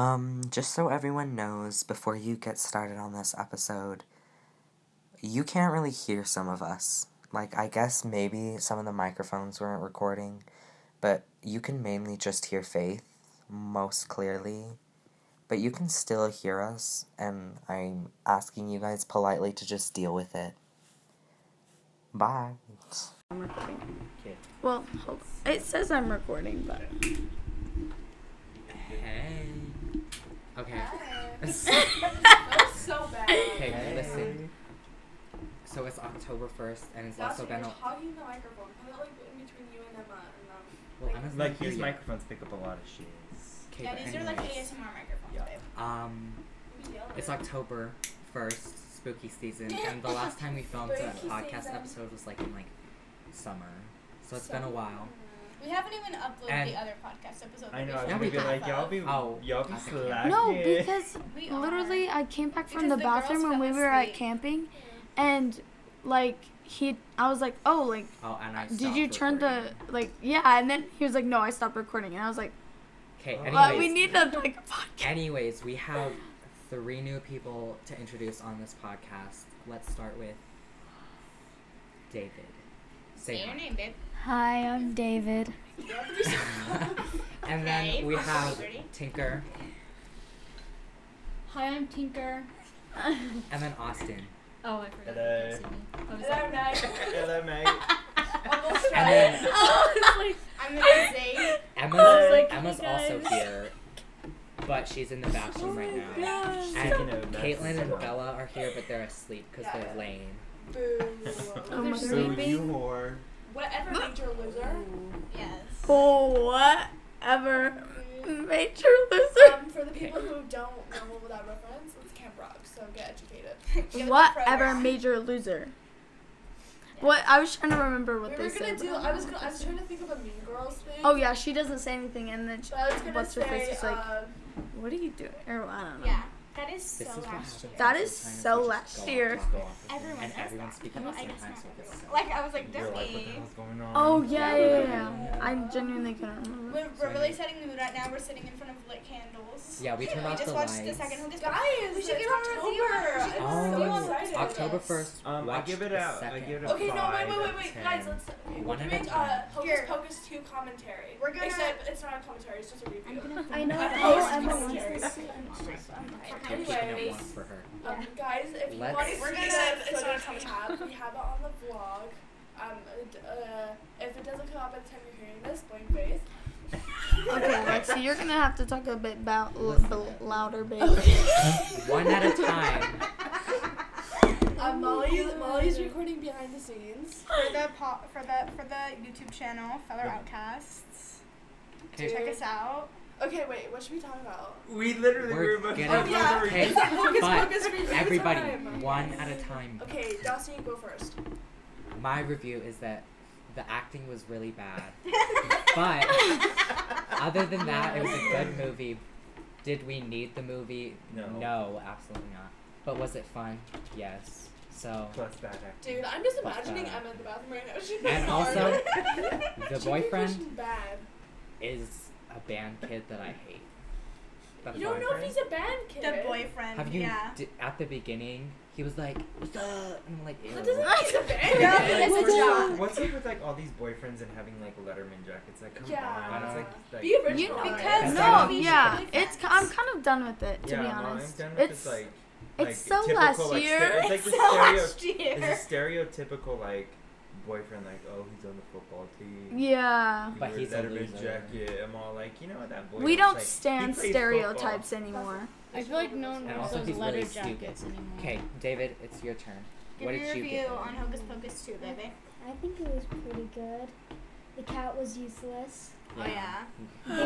Um, just so everyone knows, before you get started on this episode, you can't really hear some of us. Like, I guess maybe some of the microphones weren't recording, but you can mainly just hear Faith most clearly. But you can still hear us, and I'm asking you guys politely to just deal with it. Bye. I'm recording. Okay. Well, hold on. It says I'm recording, but. Hey. Okay. That was so bad. Okay, listen. So it's October 1st, and it's also been. you're A, talking in the microphone. Put it like in between you and Emma, and um. well, Emma's not Like these yet. microphones pick up a lot of shiz. Okay, Yeah, but these are like anyways, ASMR microphones, Yeah. babe. Um, it's. October 1st, spooky season, and the last time we filmed a podcast season. episode was like in like summer. So it's been a while. We haven't even uploaded And- the other podcast episode. I know. I was Yeah, gonna we be did. like, y'all be, Oh, y'all be slacking. No, because We are. literally I came back from Because the the bathroom girls when we fell were at asleep. camping, and like he, I was like, oh, like, Oh, and I. did you stopped turn the like, yeah, and then he was like, no, I stopped recording, and I was like, Okay. Oh. Anyways. but we need to like podcast. Anyways, we have three new people to introduce on this podcast. Let's start with David. Say Say your name, babe. Hi, I'm David. You have to be so- And then we have Tinker, Hi, I'm Tinker. and then Austin. Oh, I forgot. Hello. you can see me. Oh, I was Hello, like- Night. Hello, mate. Almost And right. then oh, it's like, I'm gonna say. Emma's, I was like, Emma's "Hey, also here, but she's in the oh bathroom right now. And Speaking of Caitlin and. Bella are here, but they're asleep because they're lame. Boo. Oh my Boo, God. you whore. Whatever major loser. Yes. Oh, whatever, major loser. Um, for the people who don't know that reference, it's Camp Rock, so get educated. Get with the Whatever, major loser. What I was trying to remember We what were they gonna said. do. I was gonna. I was trying to think of a Mean Girls thing. Oh yeah, she doesn't say anything, and then she, But I was gonna what's her face is like, um, what are you doing? Or I don't know. Yeah. That is so last year. That is so last year. just go off the Everyone and everyone's speaking I at the same time, so it Like I was like, You're like, what the be. hell's going on? Oh yeah, yeah, yeah. yeah. I genuinely couldn't remember. We're, we're really setting the mood right now. We're sitting in front of lit candles. Yeah, we turned we off just the watched the lights. second one. Guys, we should it's give our review. October. We should give I'm our so Oh, October first. Um, I give it out. I give it a Okay, no, wait, wait, wait, wait, guys, let's. Okay, One we're doing uh, Hocus Here. Pocus 2 commentary. We're gonna- Except it's not a commentary, it's just a review. I know. I I know know Emma Emma wants wants this. this. You're keeping it Anyways. one for her. Um, guys, if you Let's- want to We're see gonna- the it's footage we have, we have it on the vlog. Um, uh, if it doesn't come out by the time you're hearing this, blame Faith. Okay, Lexi, you're gonna have to talk a bit about l- b- louder, baby. One at a time. Um, Molly, Molly's recording behind the scenes. for the po- for the for the YouTube channel, Feather Outcasts. Okay, Check us out. Okay, wait, what should we talk about? We literally We're were about to gonna- Oh, do yeah. the Okay, It's a Hocus but Pocus review everybody, time. one at a time. Okay, Dawson, you go first. My review is that the acting was really bad, but other than that, it was a good movie. Did we need the movie? No. No, absolutely not. But was it fun? Yes. So Plus bad acting. Dude, I'm just Fuck imagining that. Emma in the bathroom right now. She's And hard. also, the She'd boyfriend bad. is a band kid that I hate. The You don't know if he's a band kid. The boyfriend. Have you Yeah. di- at the beginning? He was like, "What's up?" And I'm like, Ew. That doesn't mean he's a band No, kid. it's a It's job. What's up with like all these boyfriends and having like Letterman jackets? Like, come Yeah. on. It's like, like Be original. You, alright? because no, That's yeah, it's ki- I'm kind of done with it to yeah, be no, honest. I'm done with It's this, like, it's like, so typical, last like, year. ster- it's like the So stereo. last year. It's a stereotypical like boyfriend, like, oh, he's on the football team. yeah. He But wears he's a loser. jacket. I'm all like, you know what, that boy. We don't like, stand plays stereotypes anymore. I feel like no one And wears also those he's leather really stupid. jackets anymore. Okay, David, it's your turn. Give what your did you review get? on Hocus Pocus 2, baby. I think it was pretty good. The cat was useless. Oh yeah.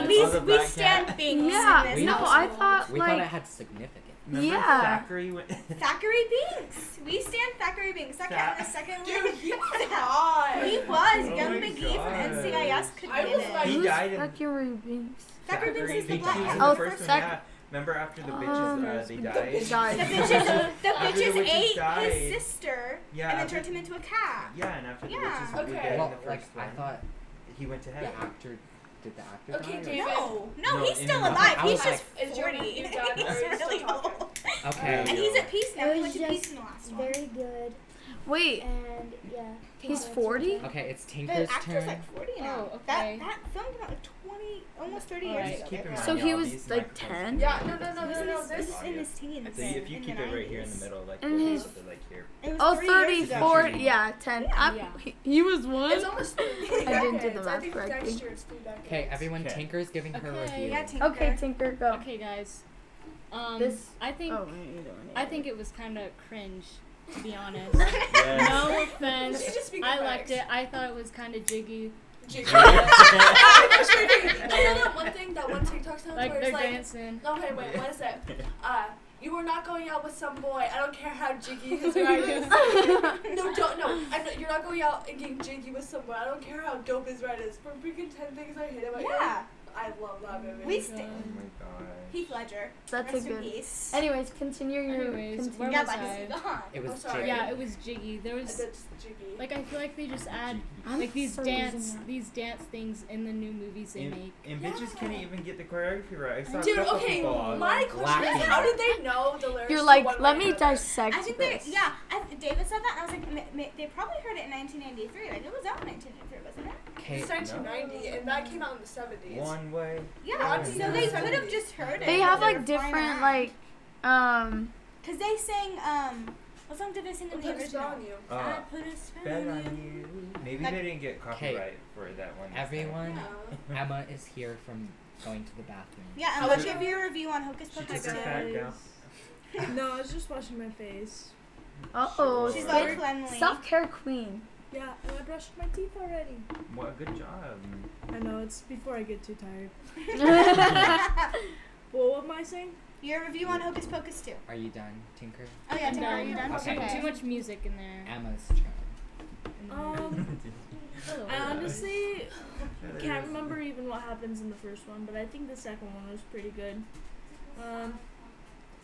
We all we stand cat. things Yeah, We- no, I household. thought We thought it had significance. Remember Yeah. Thackery went- Thackery Binx. We stand Thackery Binx. That cat in the second one. Dude, he was hot. He was. Oh Young McGee God. from NCIS could I get was it. like- He who's died in- Thackery Binx? Thackery Binx is the black was the Oh, first one, Thack- yeah. Remember after the Um, bitches uh, they the died? bitches died. The bitches, the After the bitches witches ate died. his sister Yeah, and then turned him into a cat. Yeah, and after the Yeah. witches were Okay. dead Well, in the like first I one, thought he went to the heaven. actor did the actor Okay, die? or- David. No, no, No, he's in still the- alive. I He's was just like, is your- 40. your dad- or he's are you still really talking? old. Okay. And he's at peace now. It He was went to peace just in the last one. very good. Wait, And yeah. He's 40? Okay, it's The Tinker's actor's turn. like 40 now. Oh, That okay. that film came out like 20, almost 30 Alright. years Just ago. keep in mind, So he was, like, 10? Yeah, are no, no, no, He no, was in no, his, this- this in his teens. So if you keep it right here in the middle, like And we'll be he's- able to, like hear. It was oh, 30 30, years ago. 40, yeah, 10. Yeah. he, he was one? It's almost three I didn't do the math correctly. next year it's three decades. Okay, everyone, Okay. Tinker's giving her Okay. review. Yeah, Tinker. Okay, Tinker, go. Okay, guys. Um, This- I think Oh, what are you doing I think it was kind of cringe, to be honest. Yes. no offense. Just speaking I liked it. I thought it was kind of jiggy. Jiggy. no, no, that one thing, that one TikTok sound Like where they're like, dancing. okay, wait, what is it? Uh, you were not going out with some boy. I don't care how jiggy his ride is. no, don't, no. I'm not, you're not going out and getting jiggy with someone. I don't care how dope his ride is. For freaking 10 things I hate about you. Yeah. I love that movie. We Oh st- Oh my god. Heath Ledger. That's a Rest in good. peace. Anyways, continue your. Anyways, continue. where yeah, was legacy I? gone. It was Oh, sorry. Jiggy. Yeah, it was jiggy. There was did jiggy. like I feel like they just add I'm like these so dance these dance things in the new movies they And, make. and bitches can't even get the choreography right. I saw Dude, a couple okay, people on my question is how did they know the lyrics You're like, One let me or dissect I think they, this. yeah, I, David said that, and I was like, ma- ma- they probably heard it in 1993. Like, it was out in 1993, wasn't it? Okay, It's 1990, and that came out in the 70s. One way. Yeah, Yeah, so they could have just heard it. They have like different like, um, Cause they sang, um, what song did they sing in the Put a spell original? on. I Uh, put a spell on on you. you. Maybe Like- they didn't get copyright for that one. everyone, Yeah. Emma is here from going to the bathroom. Yeah, and How let's give you a review on Hocus Pocus 2. No, I was just washing my face. uh oh, She's Sure. very cleanly. self care queen. Yeah, and I brushed my teeth already. What good job. I know, it's before I get too tired. Well, what am I saying? Your review on Hocus Pocus 2. Are you done, Tinker? Oh yeah, I'm Tinker, are done. you done? Okay. Too, too much music in there. Emma's turn. Um, I honestly can't remember even what happens in the first one, but I think the second one was pretty good. Um,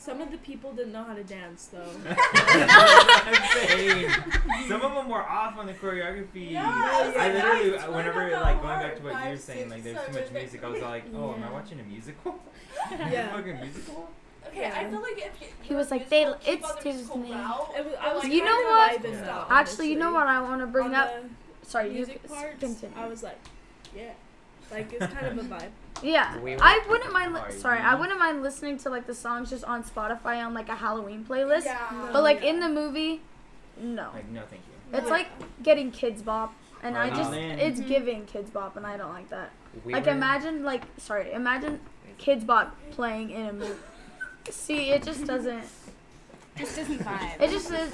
some of the people didn't know how to dance, though. Some of them were off on the choreography. Yeah, I literally, it's whenever like going back to what you were saying, like six, there's too much music. I was like, oh, am I watching a musical? Yeah. Fucking musical. Okay, I feel like if you, He was like, they- it's Disney. Disney. It was, I was You know what? vibing though, Actually, you know what I want to bring On up? the Sorry, you music c- parts, continue. I was like, yeah, like it's kind of a vibe. Yeah, We I wouldn't mind. Li- sorry, I wouldn't mind listening to like the songs just on Spotify on like a Halloween playlist. Yeah. But like Yeah. in the movie, no. Like, no, thank you. It's like getting Kidz Bop, and I just on in. it's Mhm. giving Kidz Bop, and I don't like that. We like were- imagine like sorry, imagine Kidz Bop playing in a movie. See, it just doesn't. It Just doesn't vibe. It just is.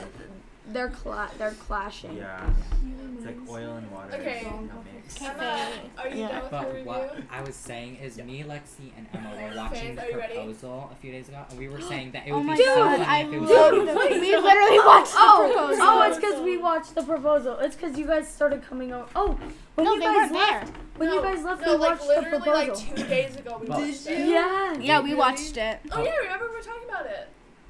They're cla- they're clashing. Yeah. It's like oil and water. Okay. not mixed. Emma, are you Yeah. done with But review? what I was saying is me, Lexi, and Emma were watching The are you ready? Proposal a few days ago, and we were saying that it Oh would my be so god, funny I if it was love so- the We literally oh, watched the Oh, proposal. oh, it's because we watched the proposal. It's because you guys started coming over. Oh, when No, you they guys weren't left, there. when no, you guys left, no, we like watched the literally proposal. like two days ago we But- watched it. yeah. Yeah, we watched it. Oh yeah, remember we were talking about it.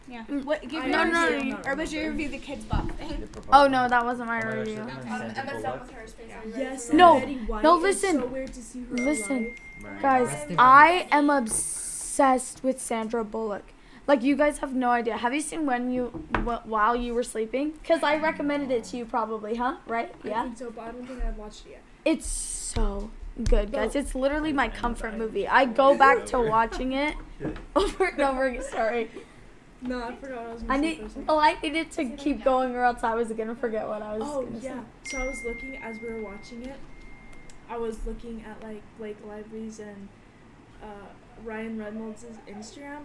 Yeah. What, give I your no, no, no. or was your review the Kidz Bop thing? Oh no, that wasn't my my gosh, review. Um, send Emma's done with hers. Faith, Yeah. are you ready Yes, No. yours? Betty White. No, listen. so weird to see her Listen. alive. Guys, I am obsessed with Sandra Bullock. Like you guys have no idea. Have you seen when you wh- while you were sleeping? Cause I recommended it to you probably, huh? Right? I Yeah. think so, but I don't think I've watched it yet. It's so good, guys. It's literally my comfort movie. I go back to watching it over and over again. Sorry. No, I forgot what I was gonna I say need. for a second. Well, I needed to keep going, or else I was gonna forget what I was. Oh gonna yeah. So I was looking as we were watching it. I was looking at like Blake Lively's and uh, Ryan Reynolds' Instagram.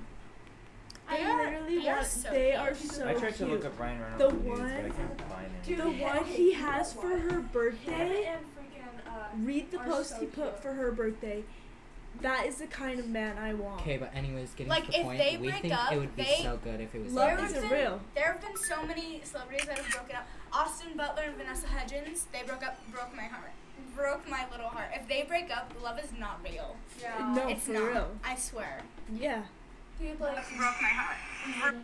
They They are- literally they are want. so they cute. are so I tried to look up Ryan Reynolds The movies, but I one- can't find it. Dude, the one he has for her birthday. and freaking uh, Read the post so he put cute. for her birthday. That is the kind of man I want. Okay, but anyways, getting Like, to the if point, they we break think up, it would be they- so good if it was. Love There so was isn't real. There have been so many celebrities that have broken up. Austin Butler and Vanessa Hudgens, they broke up, broke my heart. Broke my little heart. If they break up, love is not real. Yeah. No, it's for not. real. I swear. Yeah. Dude, like, Broke my heart.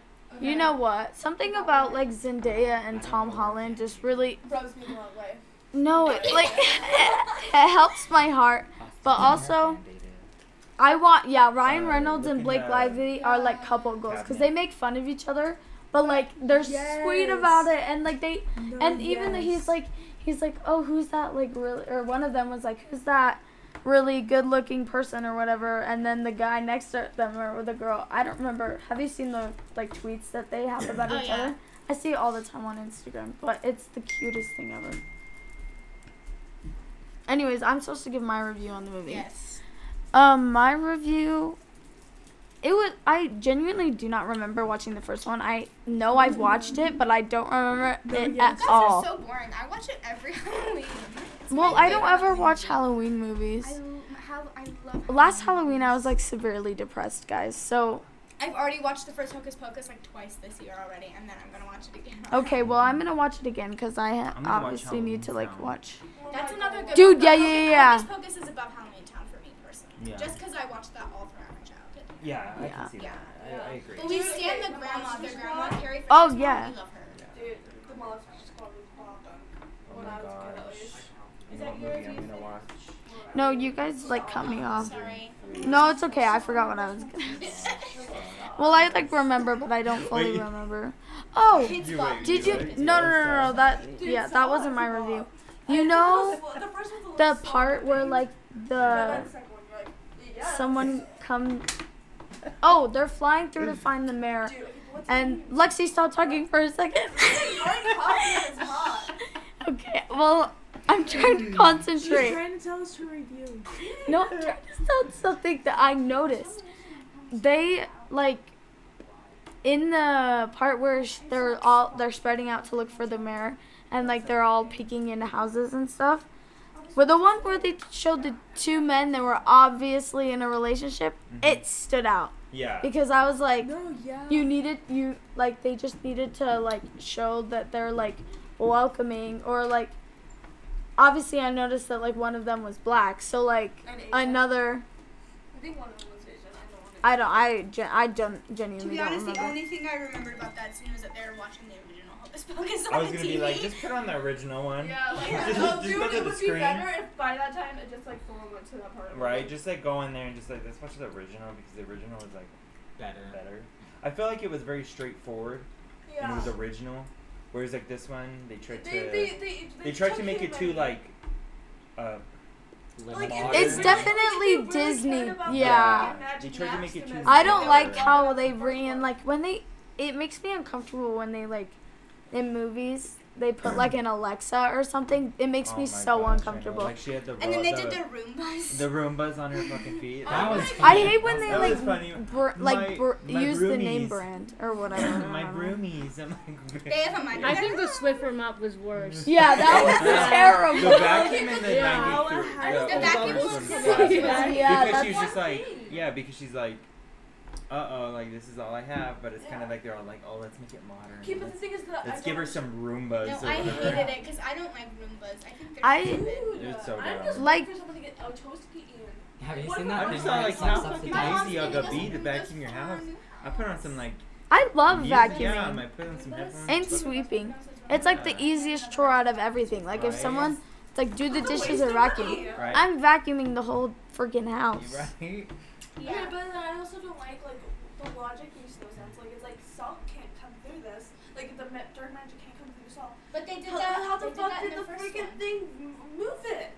You know what? Something about like Zendaya and Tom Holland just really rubs me the wrong way. no, it like it helps my heart. But also, Band-Aid it. I want yeah, Ryan Uh, Reynolds and Blake at- Lively are like couple goals because they make fun of each other, but like they're sweet about it and like they No, and even though he's like he's like oh who's that like really or one of them was like who's that really good looking person or whatever and then the guy next to them or the girl I don't remember have you seen the like tweets that they have about Oh, each yeah. other I see it all the time on Instagram but it's the cutest thing ever. Anyways, I'm supposed to give my review on the movie. Yes. Um, my review. It was. I genuinely do not remember watching the first one. I know I've watched it, but I don't remember No, it yeah. at You guys all. are so boring. I watch it every Halloween. It's well, I don't ever Halloween watch. Halloween movies. I, l- how, I love Last Halloween, I was like severely depressed, guys. So I've already watched the first Hocus Pocus like twice this year already, and then I'm gonna watch it again. okay, well I'm gonna watch it again because I ha- I'm gonna watch obviously need to like watch. That's another good Dude, one. yeah, yeah, yeah, yeah. Hocus Pocus is above Halloween Yeah. Just because I watched that all throughout my childhood. Yeah, I Yeah. can see that. I, I agree. But we stand okay, the the grandma, the grandma, Squad? Carrie Fisher's Oh, mom, yeah. We love her. Dude, the Monster Squad was poppin'. Oh When my I was a gosh. Is that what your movie I'm gonna watch? No, you guys like cut me oh, off. Sorry. No, it's okay. I forgot what I was gonna. Well, I like remember, but I don't fully Wait. remember. Oh, You wait, did you? wait. No, no, no, no, no. That Dude, yeah, that wasn't my review. You know The first one's a little the slow, part where like the the second one, you're like, yes. someone come. Oh, they're flying through to find the mayor, Dude, and Lexi stopped talking for a second. Very hot, it's hot. okay, well, I'm trying to She's concentrate. trying to tell us her review. No, I'm trying to tell something that I noticed. They like in the part where sh- they're all they're spreading out to look for the mayor, and like they're all peeking into houses and stuff. But the one where they showed the two men that were obviously in a relationship, mm-hmm. it stood out Yeah. because I was like, No, yeah. you needed you like they just needed to like show that they're like welcoming or like obviously I noticed that like one of them was black, so like another I think one of them was Asian. I know one is. I don't I gen- I don't To genuinely be don't honest, the only thing I remembered about that scene was that they were watching the original Hocus Pocus on I was the gonna TV. be like, just put on the original one. Yeah, like, Yeah. Just- oh, just dude, go to it the would be screen. better if by that time it just like someone went to that part. of it. Right, just like go in there and just like let's watch the original because the original was like Better. better. I feel like it was very straightforward Yeah. and it was original, whereas like this one they tried to They, they, they, they, they, tried to took make him it too and- like uh Like, Modern. It's they- definitely if they really Disney, cared about the yeah. Magic They tried to make it and too everything, I don't they like would've how done they the bring in one. like when they it makes me uncomfortable when they like in movies they put like an Alexa or something. It makes oh me so gosh, uncomfortable. Like she had the and then they the, did the Roombas. the Roombas on her fucking feet. Oh that was I hate when they That like funny. br- like My- br- my use the name brand or whatever. my I don't know. broomies. I'm They have a mic. I think the Swiffer mop was worse. Yeah, that was The terrible. vacuum in the Yeah. 90s. The The vacuum first was one so bad. Yeah, because she was just like, yeah, because she's like, uh oh, like this is all I have, but it's kind of like they're all like, oh, let's make it modern. Okay, but the thing is that Let's I give her some Roombas. No, I whatever. hated it because I don't like Roombas. I think they're I- stupid. It was so I'm just Like- for someone to get a toast to eat Have you What seen that? I'm just video not of like some how substitute- fucking My mom's easy y'all getting gonna us be to vacuum your house. I put on some like I love music, vacuuming Yeah, I put on some headphones. and sweeping. It's like the easiest chore out of everything. Like if someone it's like do the dishes waste or vacuum. Right. I'm vacuuming the whole freaking You house. right? Yeah, Yeah. but then I also don't like like the logic makes no sense. Like it's like salt can't come through this. Like the ma- dark magic can't come through salt. But they did How, that. how the fuck did the, the freaking one. thing move it?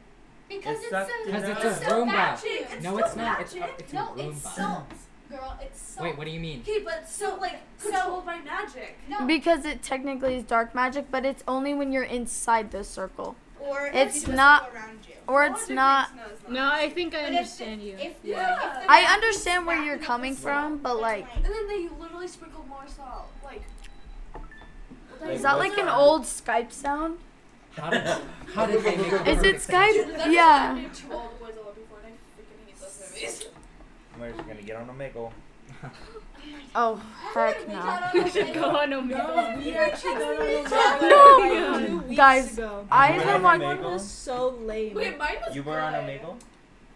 Because It's it's, stuck a, in Because it's a it's so Roomba. vacuum. It's No, it's not. It's a, magic. it's a No, it's salt, girl. It's salt. Wait, what do you mean? Okay, but so like So- controlled by magic. No. Because it technically is dark magic, but it's only when you're inside the circle. Or it's not- around you. Or it's not no I think I But if understand you. If the, Yeah. if I understand where you're coming from, but, like- And then they literally sprinkled more salt. Like. Like, Is that like an old Skype sound? How did, how did they make Is it Skype? Dude, Yeah. what I did to all the boys I loved before, and I freaking hate those movies. We're gonna get on Omegle. Oh heck no. We should go on Omegle. we actually got on a No. Guys, ago. I You have were watched. on One Omegle? was so lame. Wait, mine was You were on good. Omegle?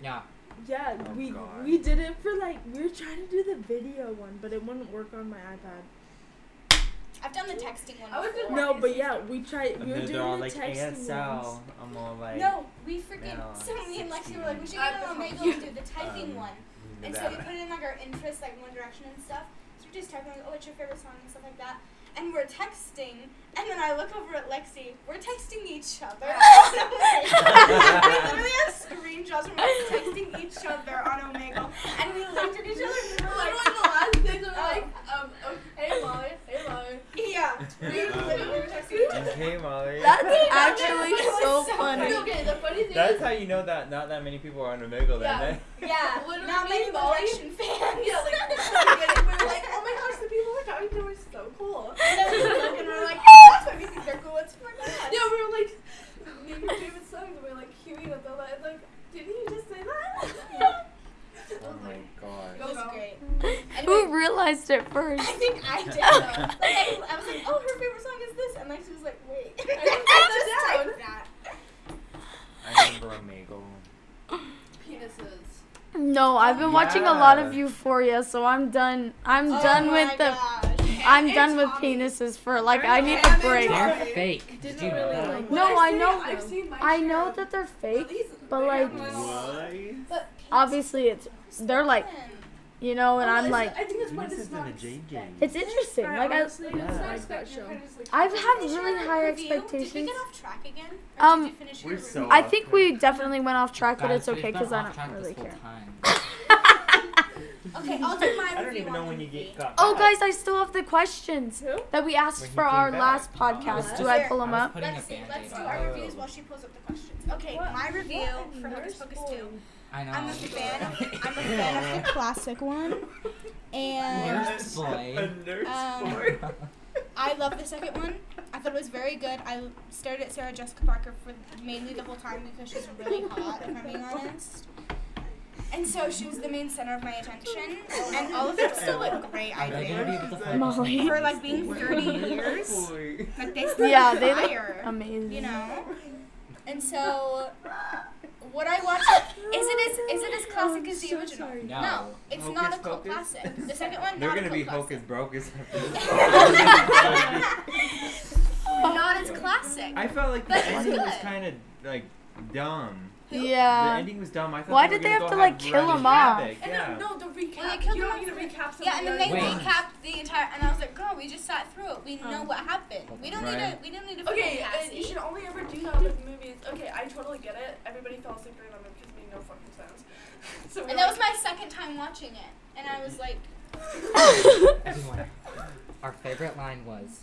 Yeah. Yeah, Oh, we God. we did it for like we were trying to do the video one, but it wouldn't work on my iPad. I've done the texting one. I was before. No, but yeah, we tried. We were doing all the like texting ASL. ones. I'm all like. No, we freaking. No, so me and Lexi were like, we should go get on Omegle and do the typing Um, one. And so we put in like our interests, like One Direction and stuff. So we're just typing like, oh, what's your favorite song and stuff like that. And we're texting, and then I look over at Lexi. We're texting each other. we literally have screenshots from us texting each other on Omegle, and we looked at each other and we were like, Literally the last things are like, um, um, hey Molly, hey Molly. yeah. We literally were texting each other. Okay, Molly. That's actually so so funny. Okay, the funny thing That's is, how you know that not that many people are on Omegle Yeah. then. Yeah, Literally not many Molly- fans. yeah, like, we were like, oh my gosh, the people we're talking to are so cool. And then we look and we're like, hey, that's why we think they're cool. It's for us. Yeah, we were like, naming favorite songs, and we were like queuing up the line, like, did he just say that? Oh, oh my god. It was great. Who realized it first? I think I did though. Like I, I was like, oh, her favorite song is this, and Lexi was like, wait. I just down. typed that. I remember Omegle. Penises. No, I've been watching a lot of Euphoria, so I'm done. I'm Oh done my with the. gosh. I'm And done with Tommy. penises for like I need Yeah, a break. They're fake. Did you know that? No, I say know- I've seen my I know that they're fake, these but, like, little- What? Obviously it's they're like you know, and Oh, I'm like I think it's one This is in a snacks. JJ. it's interesting. Like I, honestly Yeah. like Snacks that that show. you're kind of just like- I've had really high review- Did we expectations. get off track again? Or Um, did you finish your so I think we definitely went off track, but Guys, it's okay because I don't really care. time. Okay, I'll do my I don't even know when you get movie. got Oh, back. guys, I still have the questions Who? that we asked for our back. last Oh, podcast. Do I I pull them I up? Let's see. Let's do our it. reviews while she pulls up the questions. Okay, What- my review what for Hocus nurse Pocus boy? 2. I know. I'm a fan. Of, I'm a fan of the classic one, and Nurse boy. A nurse Um, boy. I love the second one. I thought it was very good. I stared at Sarah Jessica Parker for mainly the whole time because she's really hot, if I'm being honest. And so she was the main center of my attention, and all of them still look great. I Are they gonna be think able to find Molly. for like being 30 years, Boy. like they still Yeah, they look amazing. you know. And so, what I watched is it as is it as classic as the original? No. No, it's not a Hocus cult Pocus? classic. The second one, They're not gonna a be hocus classic. brocus. Not as classic. I felt like the But ending was kind of like dumb. The Yeah. ending was dumb. I thought Why they did they have to, like, kill him off? Havoc, And Yeah. no, no, the recap. Well, they killed you him don't need to recap. Yeah, and then they Wait. recapped the entire, and I was like, "Girl, we just sat through it. We know Um, what happened. We don't need Right. to. We don't need to." Okay, fucking and you should only ever do that with movies. Okay, I totally get it. Everybody fell asleep during that movie because it made no fucking sense. So And we're that was my second time watching it, and I was like, Everyone, our favorite line was,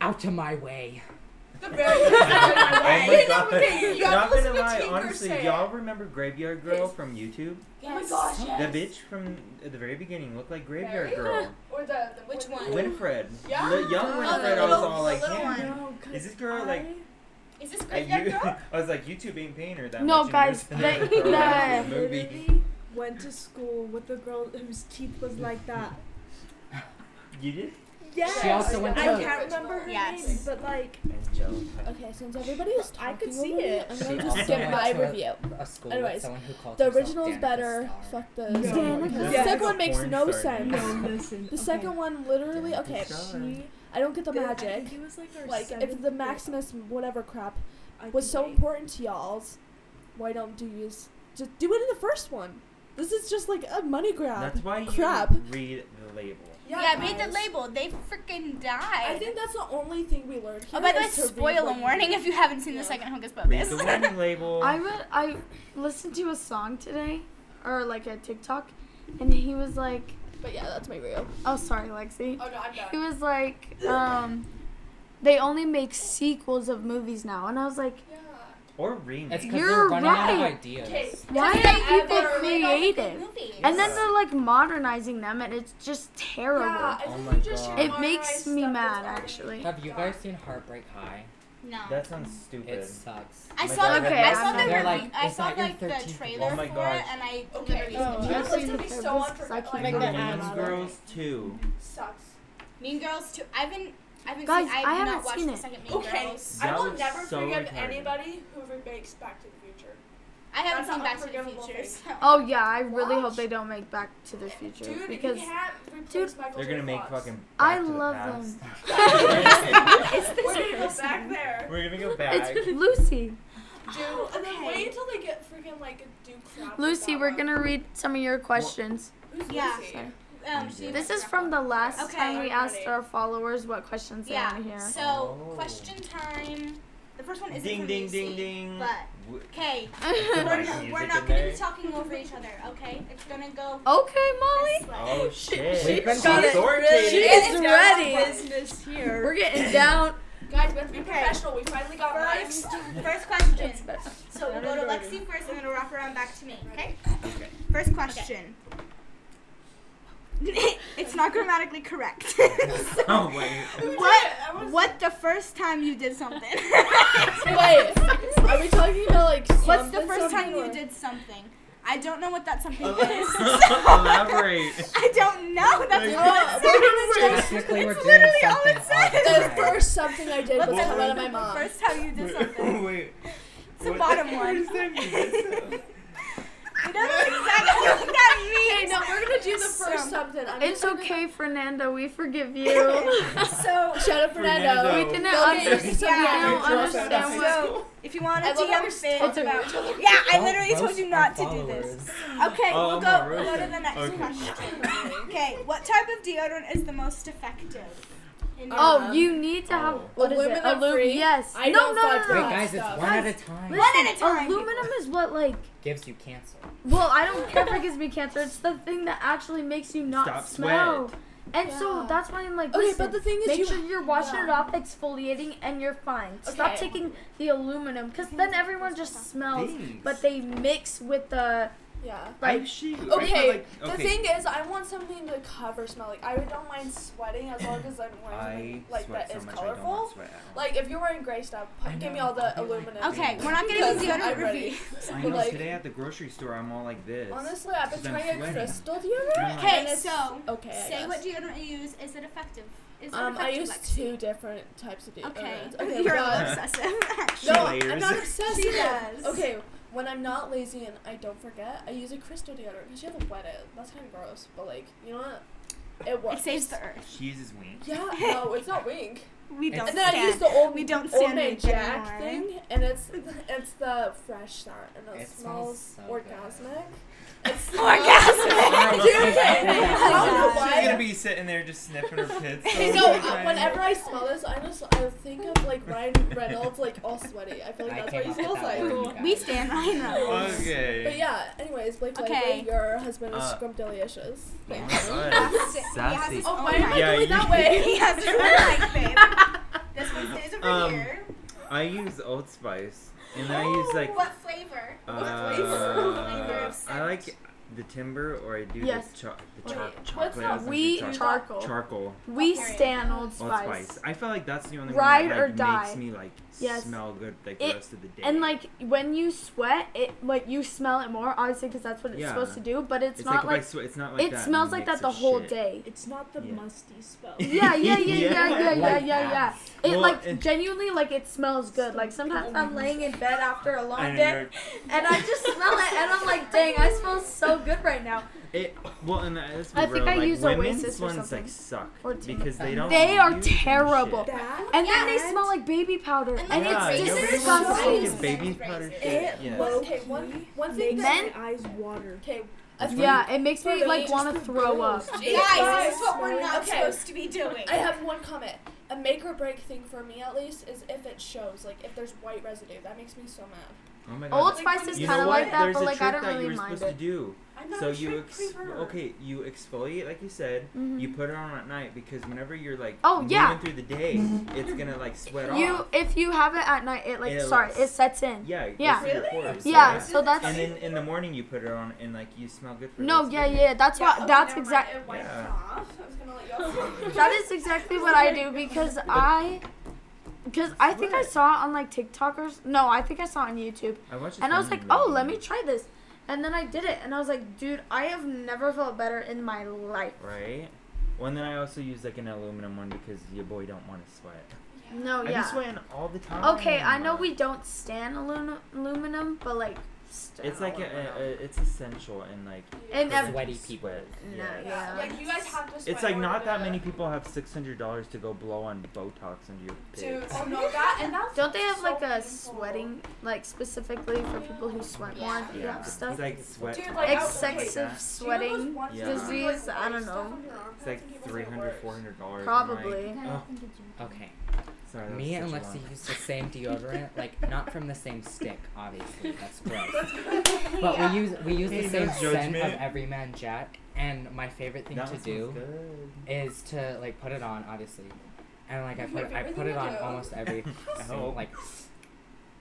"Out of my way." The very first time I Oh my god. Okay, you have Not gonna lie, honestly, y'all remember Graveyard Girl Yes. from YouTube? "Yes." Oh my gosh, The bitch from at the very beginning looked like Graveyard Mary? Girl. Or the, the Which one? Winifred. Yeah? The young Oh, the Winifred, I was little- all like, the little yeah. one. No, 'cause Is this girl, like- Is this I, Graveyard you, Girl? I was like, YouTube ain't paying her that No, much. guys, and the- you're just throwing her in the- the movie. literally went to school with a girl whose teeth was like that. You did? Yes. She also went I can't remember her Yes. name, but like Okay, since everybody was I could see over me, it. I'm She gonna also just skip went my to a- review. A school Anyways, with someone who called The herself is Danica better. Starr. Fuck the No. second Yeah. The second one makes porn no star, sense. no, listen. The second one, literally, okay. She, I don't get the I think magic. he was like our Like, if seventh the grade- Maximus whatever crap I was can so wait. important to y'all's, why don't do you s- just do it in the first one? This is just like a money grab. That's why you Crap. read the label. Yeah, made the label. They freaking died. I think that's the only thing we learned here. Oh, by the way, is to read spoiler what warning if you haven't seen the second Hocus Read Pocus. the warning label. I read, I listened to a song today, or like a TikTok, and he was like, But yeah, that's my real. "Oh, sorry, Lexi." Oh no, I'm done. He was like, um, they only make sequels of movies now, and I was like, Yeah. Or remake. It's because You're they're running out of right. ideas. Why are they people ever made all the good creative? movies. And then they're like modernizing them, and it's just terrible. Yeah, Oh my God. It makes me mad, actually. Have you done. guys seen Heartbreak High? no. That sounds stupid. It sucks. I Oh my saw the Okay, I saw the not- review. like, I saw that like the trailer Oh my for gosh. it, and I Okay, literally Oh, skipped I've it. That's seen gonna be trailers so 'cause I unforgettable. keep Like, Make Mean. Girls 2. sucks. Mean Girls too. I've been I've been Guys, seeing, I've I not haven't watched seen the it. second Mean Okay, Girls. I will never so forgive retarded. anybody who remakes Back to the Future. I haven't That's seen Back to the Future. thing. So. Oh yeah, I really hope they don't make Back to the Future Dude, because you can't replace dude, Michael They're gonna make Fox. fucking. I Back to the love Past. It's We're gonna go back there. We're gonna go back. it's Lucy. Dude, and then Okay. wait until they get freaking like do crap. with Lucy, we're one. gonna read some of your questions. Who's Yeah. Lucy? Um, so This is from the last Okay. time we asked our followers what questions they Yeah. want to hear. So Oh. question time. The first one isn't Ding from ding Lucy, ding ding. But okay, we're, not, we're not gonna be talking over each other. Okay, it's gonna go. okay, Molly. this way. Oh shit. We've been Got it. authoritative. She is ready. Business here. We're getting down. Guys, we have to be Okay. professional. We finally got First, first question. So we'll go to Lexi first, and then we'll wrap around back to me. Okay. Okay. First question. it's not grammatically correct. Oh wait. what? What the first time you did something? Wait, are we talking about like What's the first time something, you did something? I don't know what that something is. Elaborate. I don't know. That's Like- oh, all it says. It's literally all something it the says. The first something I did was the- come out of my mom. First time you did something. Wait. It's the bottom one. First time you did something. You don't know exactly what that Okay, means. no, we're gonna do the first So- something. I'm It's just gonna- okay, Fernando. We forgive you. So, Shout out Fernando. Fernando. we didn't Don't understand. Yeah. I don't understand what. so if you want to I love DM Finn It's okay. about, yeah, I Don't literally told you not to do this. Okay, Oh, we'll go. We'll go to the next Okay. question. Okay, what type of deodorant is the most effective? In your Oh, Um, you need to have Oh. what is it? Aluminum free? Yes. I no, don't no, no, fuck no, Wait, guys, it's Stuff. one at a time. One at a time. Aluminum is what like. Gives you cancer. Well, I don't care if it gives me cancer. It's the thing that actually makes you not Stop smell. And so that's why I'm like, Okay, listen, but the thing is make you- sure you're washing it yeah. off, exfoliating, and you're fine. Stop taking the aluminum, because then everyone just smells, Thanks. but they mix with the Yeah. like. Actually, I Okay, feel like- the thing is, I want something to cover smell. Like, I don't mind sweating as long as I'm wearing something like sweat that so is much I don't colorful. sweat. Like, if you're wearing gray stuff, I give me all the I'll like- aluminum. Okay, we're not getting Because the deodorant I'm ready. review. I know like- today at the grocery store I'm all like this. Honestly, I've been Because trying a crystal deodorant. like- Okay, so okay. Say guess. what deodorant you use. Is it effective? Is it Um, I use Lexi? two different types of deodorant. Okay, Okay, you're a obsessive. She No. I'm not obsessed. She with does. Okay, when I'm not lazy and I don't forget, I use a crystal deodorant because you have to wet it. That's kind of gross, but like, you know what? It works. It saves the earth. She uses wink. Yeah, no, it's not wink. We don't And then I stand. use the old, we don't old stand man wink Jack anymore. thing, and it's it's the fresh start, and it, It smells smells so orgasmic. It's Orgasmic. Dude, okay, I don't know She's why. She's gonna be sitting there just sniffing her pits. the Hey, whole no, uh, time. whenever I smell this, I just I think of like Ryan Reynolds, like all sweaty. I feel like I that's came what he up with smells that like. word, you We guys. stand Ryan Reynolds. Okay. But yeah, anyways, Blake Okay. Lively, your husband is Uh, scrumdiddlicious. Oh Thank my you. God, He has it's his- he has sassy. his Oh, own why am I mic. Yeah, going you- that way? He has his own mic, babe. This one stays over Um, here. I use Old Spice, and then I use like what flavor? uh, what flavor of I like the timber, or I do Yes. the, cho- the Wait, cho- what's chocolate. that? I was gonna We say charcoal. charcoal. We Okay. stand Old Old Spice. Spice. I feel like that's the only Ride one that or die. makes me like Yes. smell good like It- the rest of the day. And like when you sweat, it like you smell it more, obviously, because that's what it's Yeah. supposed to do. But it's, it's not like, like, sweat, it's not like it that smells like that the whole shit. day. It's not the Yeah. musty smell. Yeah, yeah, yeah, yeah, yeah, yeah, yeah, Like yeah, yeah. It Well, like and- genuinely like it smells good. Like sometimes I'm laying in bed after a long And day, and I just smell it, and I'm like, dang, I smell so good right now. It well, and let's I think real, I like, use women's Oasis or ones something. like suck Or because they don't. They are terrible. And then they smell like baby powder, And and, yeah, it's razors. nobody wants disgusting. to Razors. fucking baby powder shit. it, Yeah. well, okay, one one thing Makes that my eyes water. okay, a thing Yeah, it makes me like want to throw up. Guys, this is what we're Okay. not supposed to be doing. I have one comment. A make or break thing for me at least is if it shows, like if there's white residue, that makes me so mad. Oh my god. Old Spice is kind of like that, There's but like I don't that really you're mind supposed it. to do. I'm not So you ex- okay, you exfoliate like you said. Mhm. You put it on at night because whenever you're like Oh, moving yeah. through the day, it's gonna like sweat off. You, off. if you have it at night, it like It'll- sorry, it sets in. Yeah. Yeah. goes through your Yeah, so that's And then in the morning you put it on and like you smell good for no, rest yeah, yeah. That's Yeah, what. okay, That's never mind, exact. It wipes Yeah. off. I was gonna let y'all. That is exactly what I do because I, because I think I saw it on like TikTok or no, I think I saw it on YouTube, I watched this and I was like, oh, let me try this, and then I did it, and I was like, dude, I have never felt better in my life. Right. Well, and then I also use like an aluminum one because your boy don't want to sweat. No, I be yeah. sweating all the time. Okay, I know we don't stand alum- aluminum, but like It's like a, a, a, it's essential in like And for, ev- like, Sweaty people. sweat. No, Yeah. yeah. Like you guys have to. It's like not that many people have six hundred dollars to go blow on Botox into your To pits. oh no that and that's Don't they have so like a painful. sweating, like specifically for people who sweat more? Yeah. Yeah, have stuff. it's like sweat. Dude, like, I- okay, Excessive Do you know those sweating Yeah. disease. like, I don't know. on your armpits It's like and people say it 300 400 dollars. Probably. Oh. I Oh. think it's you. Okay. Sorry, that Me and was such Lexi long- use the same deodorant, like not from the same stick, obviously. That's gross. But we use we use Hey, the same no scent of judgment. Everyman Jack, and my favorite thing That to one do good. is to like put it on, obviously, and like I My put I favorite put thing it to on do. almost every I single, hope. like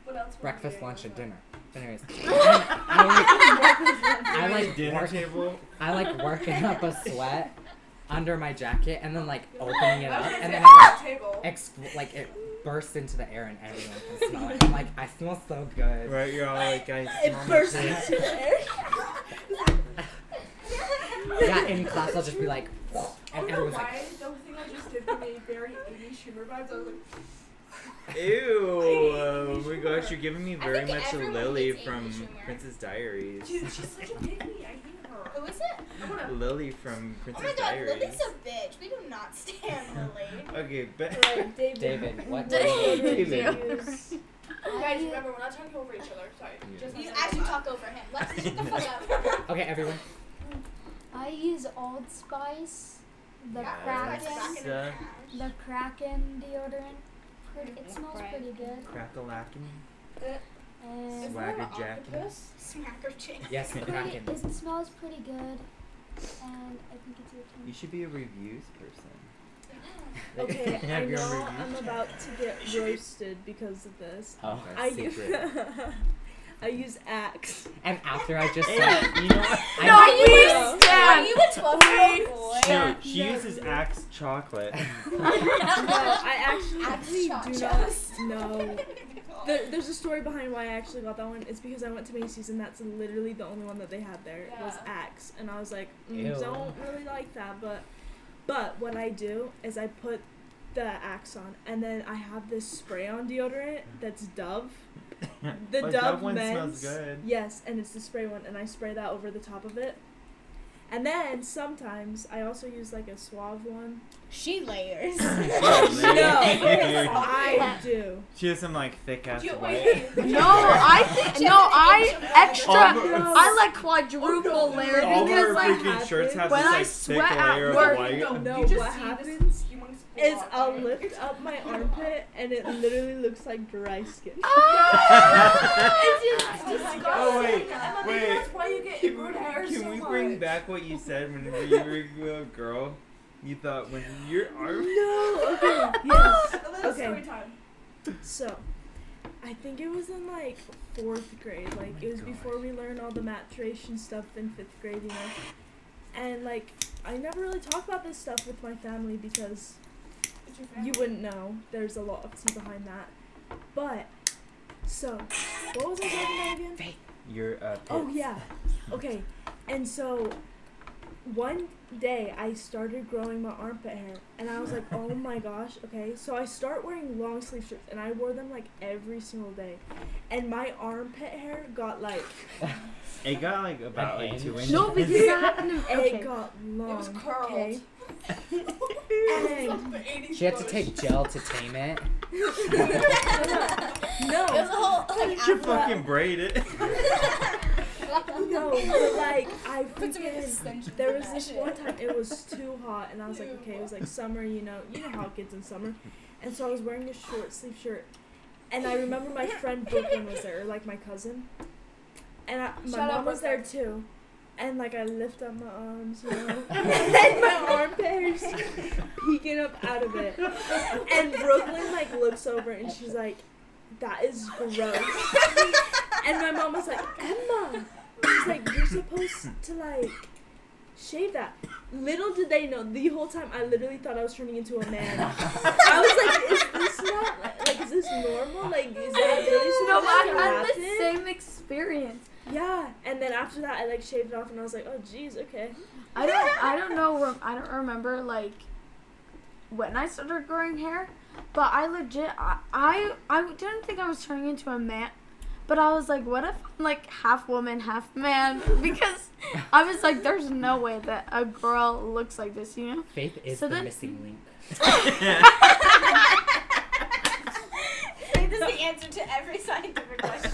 What else? were we breakfast, doing? lunch, and dinner. Anyways, I like I like dinner work, table. I like working up a sweat under my jacket and then like opening it up and then on the it table. ex- like it bursts into the air and everyone can smell it. I'm like I smell so good. Right, you're all like, guys. It smell my bursts shit. into the air. Yeah, in class I'll just be like, I and oh don't know everyone's like, the thing I just did for me very Amy Schumer vibes. I was like, Ew! Oh my Amy gosh, you're giving me very think much a everyone Lily hates Amy from Schumer. Princess Diaries. dude, she's such a pick me. I hate her. Who is it? Wanna. Lily from Princess Diaries. Oh my god, Diaries. Lily's a bitch. We do not stand Lily. Okay, but Right, David. David, what David. What would you David. use? Guys, remember we're not talking over each other. Sorry. Yeah. Just You actually talking talk over him. Let's shut the fuck up. okay, everyone. I use Old Spice, the Yeah, Kraken, Kraken. the the Kraken deodorant. Pretty, it smells pretty good. crack-a-lackin'. Uh, And Is Swagger that an Jack. octopus? Smacker chick. Yes, pretty, Kraken. it smells pretty good. And I think it's your turn. You should be a reviews person. Okay, I Have your know reviews I'm about to get roasted because of this. Oh. I That's use, secret. I use Axe. And after I just Hey, said, you know what? I No, know- we Are you a 12 year old boy? No, she No. uses Axe chocolate. no, I actually Axe do not know. There, there's a story behind why I actually got that one. It's because I went to Macy's and that's literally the only one that they had there was Axe, and I was like, mm, don't really like that. But, but what I do is I put the Axe on, and then I have this spray-on deodorant that's Dove. The but Dove that one Men's. smells good. Yes, and it's the spray one, and I spray that over the top of it. And then sometimes I also use like a Suave one. She layers. no, I do. She has some like thick ass You, white. No, I think no, I extra. All our- I like quadruple layer All of because our like freaking shirts have when this I like sweat thick at work- of white. no, No, you just what see happens this humongous Is I'll lift up my armpit and it literally looks like dry skin. Ah! It's oh disgusting. Oh, wait, Emma, wait. that's why you get Can, good hair can so we much. bring back what you said when you were a little girl? You thought when your arm. No, okay, yes. Okay. So, I think it was in like fourth grade. Like oh my it was before we learned all the maturation stuff in fifth grade, you know. And like I never really talk about this stuff with my family because It's your you wouldn't know. There's a lot of tea behind that. But so, what was I talking about again? Your uh. Oh yeah. Okay. And so one day I started growing my armpit hair and I was like, "Oh my gosh, okay." So I start wearing long sleeve shirts and I wore them like every single day. And my armpit hair got like It got like about like two inches. no because that happened to it got long. It was curled. Okay. It's And like the 80s She had to take gel to tame it. no. It was a whole like You should fucking braid it. No, but like I Put some freaking extensions there was this one time it was too hot and I was like, okay, it was like summer, you know, you know how it gets in summer, and so I was wearing a short sleeve shirt, and I remember my friend Brooklyn was there, or like my cousin, and I, my Shout out mom was there too, and like I lift up my arms, you know, and my armpit hair's peeking up out of it, and Brooklyn like looks over and she's like, that is gross, and my mom was like, Emma. She's like, you're supposed to like shave that. Little did they know, the whole time I literally thought I was turning into a man. I was like, is this not like, is this normal? Like, is that really No, supposed I to had the same experience. Yeah, and then after that, I like shaved it off, and I was like, oh, jeez, okay. I don't I don't know rem- I don't remember like when I started growing hair, but I legit I I, I didn't think I was turning into a man, But I was like, what if I'm like half woman, half man? Because I was like, there's no way that a girl looks like this, you know? Faith is So the then- missing link. Faith is the answer to every scientific question.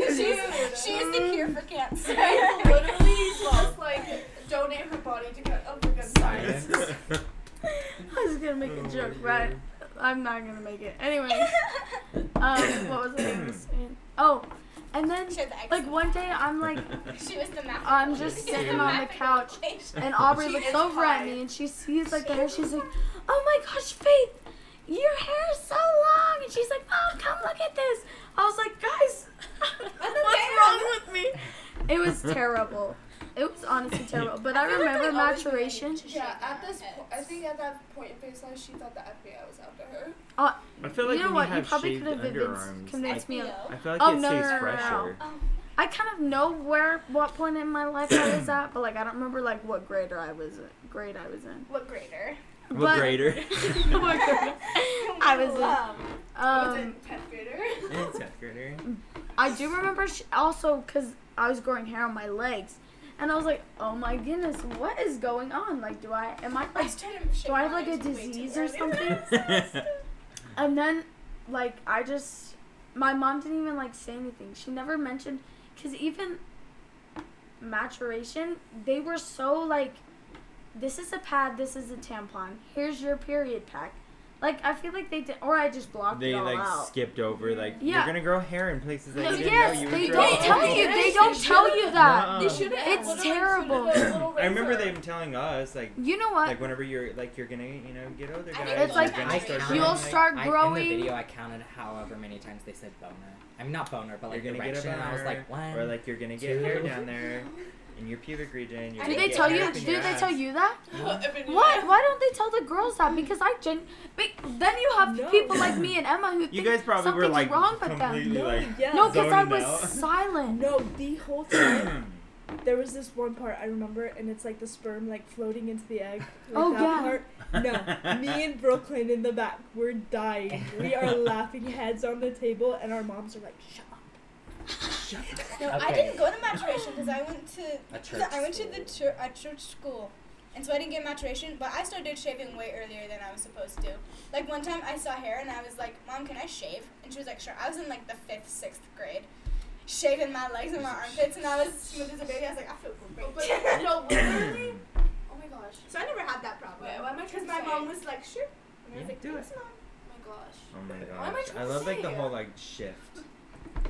She's, she's the cure for cancer. I literally just like donate her body to get oh my god science. I was gonna make a joke, but I'm not gonna make it. Anyway, um, what was I gonna say? Oh, and then the like one day I'm like, She was the math. I'm just sitting on the couch, and Aubrey looks is over at me and she sees like the hair. She's like, "Oh my gosh, Faith, your hair is so long!" And she's like, "Oh, come look at this." I was like, "Guys, what's wrong with me?" It was terrible. It was honestly terrible. But I, feel like remember I always maturation. Yeah, at this point, I think at that point in face life, she thought the FBI was after her. Uh, I feel like you know when what? you You probably could have underarms, convinced me. Of, I feel like Oh, it no, stays no, no, no, no. fresher. Um, I kind of know where what point in my life I was at, but like I don't remember like what grader I was grade I was in. What grader? What But- grader? what grade I was in. Wow. was Um, 10th grader? It's 10th grader. I do remember sh- also because I was growing hair on my legs, and I was like, oh my goodness, what is going on? Like, do I am I I like started do I have like a disease or something? And then, like, I just, my mom didn't even like say anything. She never mentioned, cause even maturation, they were so like, this is a pad, this is a tampon. Here's your period pack. Like, I feel like they did, or I just blocked them. they it all like out. skipped over like Yeah. you're gonna grow hair in places that No, you didn't yes, know you they don't tell you. They don't tell you that. Nuh-uh. They should have. It's terrible. I remember them telling us like You know what? like whenever you're like you're gonna you know get older guys It's like you're I gonna start growing, You'll like- start I, in the video, I counted however many times they said boner. I mean, not boner, but like you're gonna get a erection. I was like, one. or like you're gonna get two. hair down there in your pubic region. You're do they tell you? up Do they ass. tell you that? What? What? Why don't they tell the girls that? Because I gen. But then you have No. people like me and Emma who You think guys probably were something's like wrong with them. completely No, like yeah. No, because I was out. silent. No, the whole time there was this one part I remember, and it's like the sperm like floating into the egg. Like Oh, that yeah. Part. No, me and Brooklyn in the back, we're dying. We are laughing heads on the table, and our moms are like, "Shut up." No, I Okay. didn't go to maturation because I went to A church I went to the school. church a church school, and so I didn't get maturation. But I started shaving way earlier than I was supposed to. Like one time I saw hair and I was like, "Mom, can I shave?" And she was like, "Sure." I was in like the fifth, sixth grade, shaving my legs and my armpits, and I was smooth as a baby. I was like, "I feel oh, But great." no, literally. Oh my gosh. so I never had that problem. Wait, what am I Because my mom was like, "Sure." And I was Yeah, like, do it. "Yes, mom." Oh my gosh. Oh my What am I gosh! trying I to love like the say? whole like shift.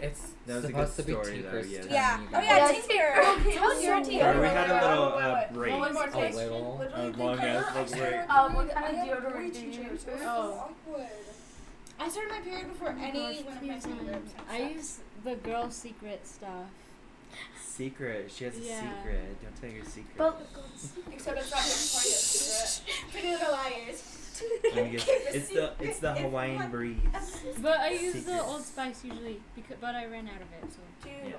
It's That was a supposed good to be story, though, Tinker's yes. Time, Yeah. you Oh guys. yeah, Yes. Tinker. Okay, Tell us your wait, Tinker. Or we had a little wait, uh, break. One more A taste. little. Literally, A the long color ass I little started break. Uh, what kind of deodorant do you use? It was so Oh. awkward. I started my period before Oh any one of my please family don't. groups. had I use the girl secret stuff. Secret. She has a Yeah. secret. Don't tell your secret. But Except it's not his point of secret. Pretty Little Liars. Let me guess. It's the it's the Hawaiian breeze. But I use the Old Spice usually, because, but I ran out of it, so Dude. Yeah.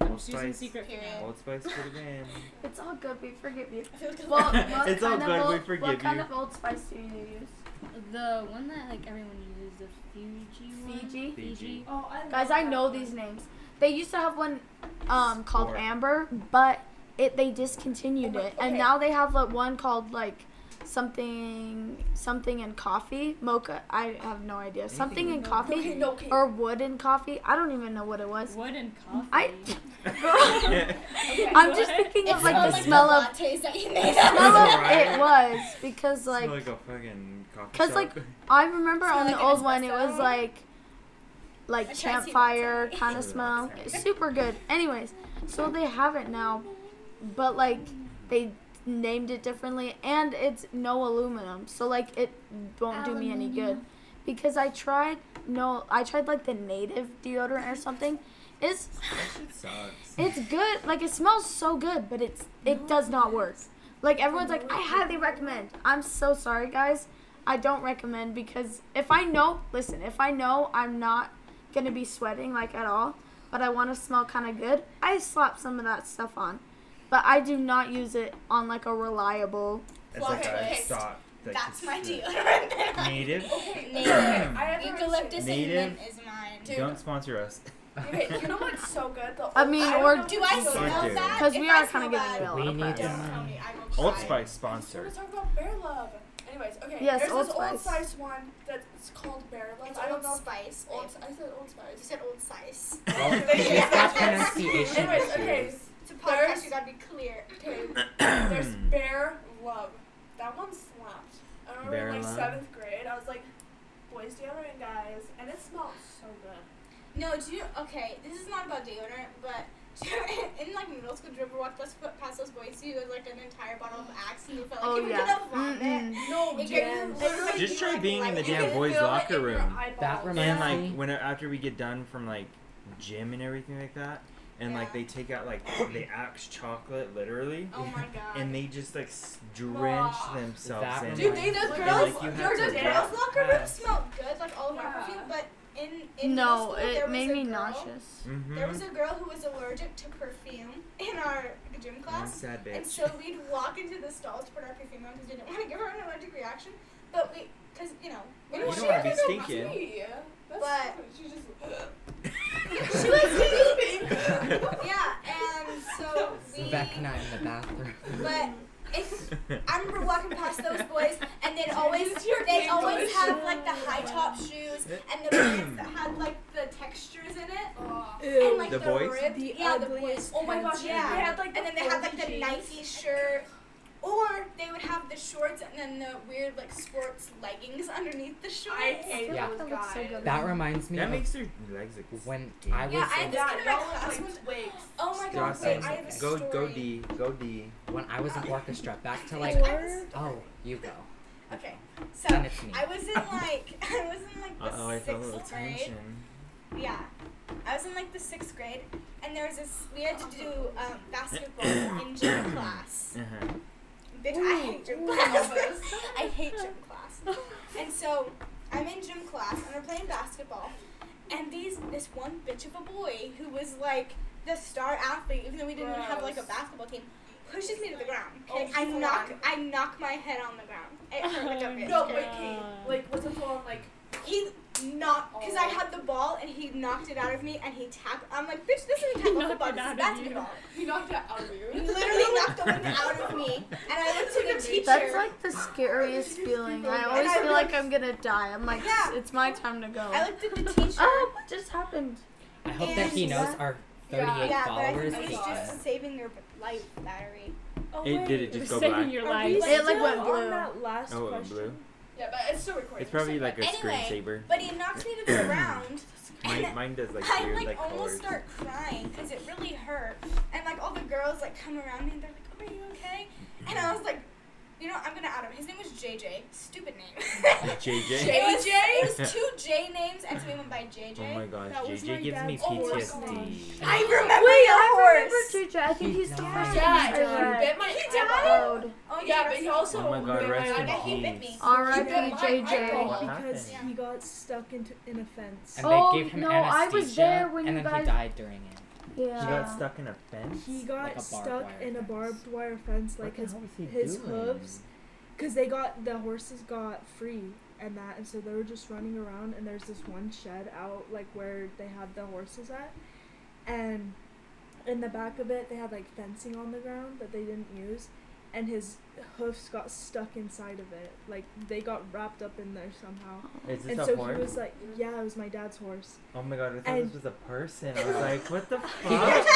I'm Old just using Spice. secret for Period. now. Old Spice put it in. it's all good. We forgive you. I feel like Well, what It's all kind good, Of we old, forgive what kind of Old Spice do you use? The one that like everyone uses, the Fiji one. Fiji? Fiji. Oh, I Guys, I know one. these names. They used to have one um, called Sport. Amber, but it they discontinued Oh my- it, and now they have like one called like something something in coffee mocha. I have no idea. Something in Anything. coffee Okay, no, okay. or wood in coffee. I don't even know what it was. Wood and coffee. I Okay. I'm just thinking It of like the like smell the of lattes that you made smell of it was because Smell like like a fucking coffee 'cause, shop. like, I remember on the an old one it was espresso. like I like tried campfire kind of smell. It's super good. Anyways, so they have it now, but like they named it differently and it's no aluminum. So like it won't do me any good because I tried no I tried like the native deodorant or something. It's sucks. it's good. Like it smells so good, but it's it does not work. Like everyone's like, I highly recommend. I'm so sorry, guys. I don't recommend because if I know, listen, if I know I'm not gonna be sweating like at all, but I want to smell kind of good, I slap some of that stuff on. But I do not use it on like a reliable. It's like a stock. like That's my the deodorant. Native. Native. I have Eucalyptus and Native. mint is mine. Don't sponsor us. Okay, you know what's so good? The I mean, don't or- Do I so smell do. bad? 'Cause If we are kinda getting bad, real We need it. to Just know. tell me. I will Old try. Spice We're sponsor. talking about Bear Love. Anyways, okay. Yes, there's Old this Old Spice. Spice one that's called Bear Love. It's I don't Old know. Spice. Old, babe. I said Old Spice. You said Old Spice. Well, They- she's pronunciation Anyways, okay. issues. It's a There's- podcast. You gotta be clear. Okay. There's Bear Love. That one slapped. I remember Bear in like Love? seventh grade, I was like, boys deodorant, guys, and it smells so good. No, do you? Okay, this is not about deodorant, but in like middle school, do you ever walk past, past those boys who had like an entire bottle of Axe and you felt like Oh, you were yeah. gonna vomit? Mm-mm. No, It gave Yes. Just you, try like, being in the damn boys' locker in your room. eyeballs. That And like me- when after we get done from like gym and everything like that, and like they take out like the Axe chocolate literally, Oh my god. and they just like drench Aw. themselves That in. Dude, like, they the like- girls, like you have your to the walk girls' locker room past- smelled good, like all of our Yeah. perfume, but in in No, school, it made me girl, nauseous. Mhm. There was a girl who was allergic to perfume in our gym One class. sad And so we'd walk into the stalls to put our perfume on because we didn't want to give her an allergic reaction. But we, because, you know, we You don't don't wanna be want stinking. That's But- she just. She was Yeah, and so we. Vecna in the bathroom. But if I remember walking past those boys, and they'd always Use your they'd always voice. have like the high top shoes and the pants that had like the textures in it, Oh. and like The the, boys? ribbed, The yeah, the boys. Oh my gosh, Yeah, They had like and then they had like the flowy Nike shirt, or they would have the shorts and then the weird like sports leggings underneath the shorts. I hate Yeah. those That looks so good. That reminds me that of makes their legs look when skinny. I was Yeah, I in, This kid in my class was- twigs. Oh my god, wait, I have a go story. go D, go D. when I was in orchestra back to like oh you go Okay, so then it's me. I was in like I was in like the Uh oh, I felt a little sixth grade. tension. Yeah, I was in like the sixth grade, and there was this. We had to do um, basketball in gym class. Uh-huh. Bitch, I hate gym class. I hate gym class. And so I'm in gym class, and we're playing basketball, and these this one bitch of a boy who was like the star athlete, even though we didn't even have like a basketball team. Pushes me to the ground. Oh, I knock, on. I knock my head on the ground. It hurt like a bitch. No, okay? wait, Kate. Like, what's the full on, like, He knocked because oh. I Oh. had the ball and he knocked it out of me and he tapped. I'm like, bitch, this isn't tackle football. This is basketball. he knocked it out of He you? literally knocked the wind out of me, and I looked to the teacher. That's like the scariest feeling. I always I feel like I'm gonna die. I'm like, Yeah. it's my time to go. I looked at the teacher. Oh, what just happened? I hope that he and- knows our 38 yeah, yeah, but I think hate it's just saving your life battery. Oh, It- did it just oh, go saving black? your Are life. we It, like, still went on that last Oh, question? blue. Yeah, but it's still recording. It's probably like a Anyway, screensaver. But he knocks me to the ground. Mine, mine does like I weird like, like almost colors. start crying because it really hurt, and like all the girls like come around me and they're like, oh, "Are you okay?" And I was like, "You know, I'm gonna out him. His name was JJ. Stupid name." JJ. It was, it was two J names, and so we went by JJ. Oh my gosh, That was my JJ gives me oh, dad's horse PTSD. name. I remember Wait, your I horse. remember JJ. I think He he's the died. first Yeah, one he I read. bit my He eyeball. died? Oh Yeah, but he also Oh my God, bit rest in Yeah, he bit peace. me. R.I.P. He bit my JJ. eyeball. What Because happened? he got stuck into in a fence. And Oh, they gave him no, anesthesia, I was there when and you then guys- he died during it. Yeah. He got stuck in a fence. He got Like stuck wire in a barbed wire fence, What like the his hell was he his doing? hooves, because they got the horses got free and that, and so they were just running around. And there's this one shed out like where they had the horses at, and in the back of it they had like fencing on the ground that they didn't use, and his hoofs got stuck inside of it. Like they got wrapped up in there somehow. Is this And a so horse? he was like, "Yeah, it was my dad's horse." oh my god, I thought and- this was a person. I was like, what the fuck?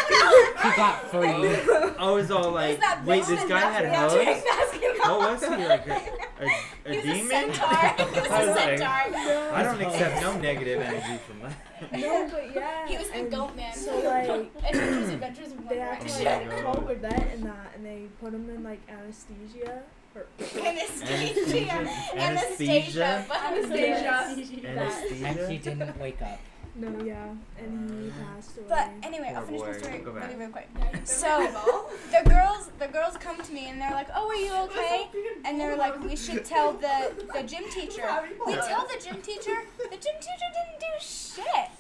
he got free. I was all like, wait, this guy had me out during hooves? basketball? What was he like? A, a, a He was demon? a centaur. He was I a like, centaur. I don't accept no negative energy from that. No, but yeah. He was the and goat man. So like. Adventures, adventures in They had to direction. like call a vet and that, and they put him in like anesthesia. Or, Anesthesia. Anesthesia. Anastasia. but And he didn't wake up. no, yeah, and he uh, passed away. But anyway, I'll Poor finish my story Go back. really, really quick. Yeah, he bit my So the girls, the girls come to me and they're like, "Oh, are you okay?" And they're like, "We should tell the the gym teacher." We tell the gym teacher. The gym teacher didn't do shit.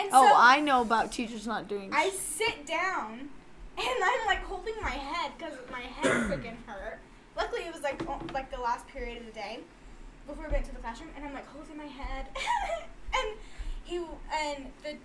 And oh, so Oh, I know about teachers not doing. I sit down and I'm like holding my head because my head freaking hurt. Luckily, it was like like the last period of the day before we went to the classroom, and I'm like holding my head, and he and the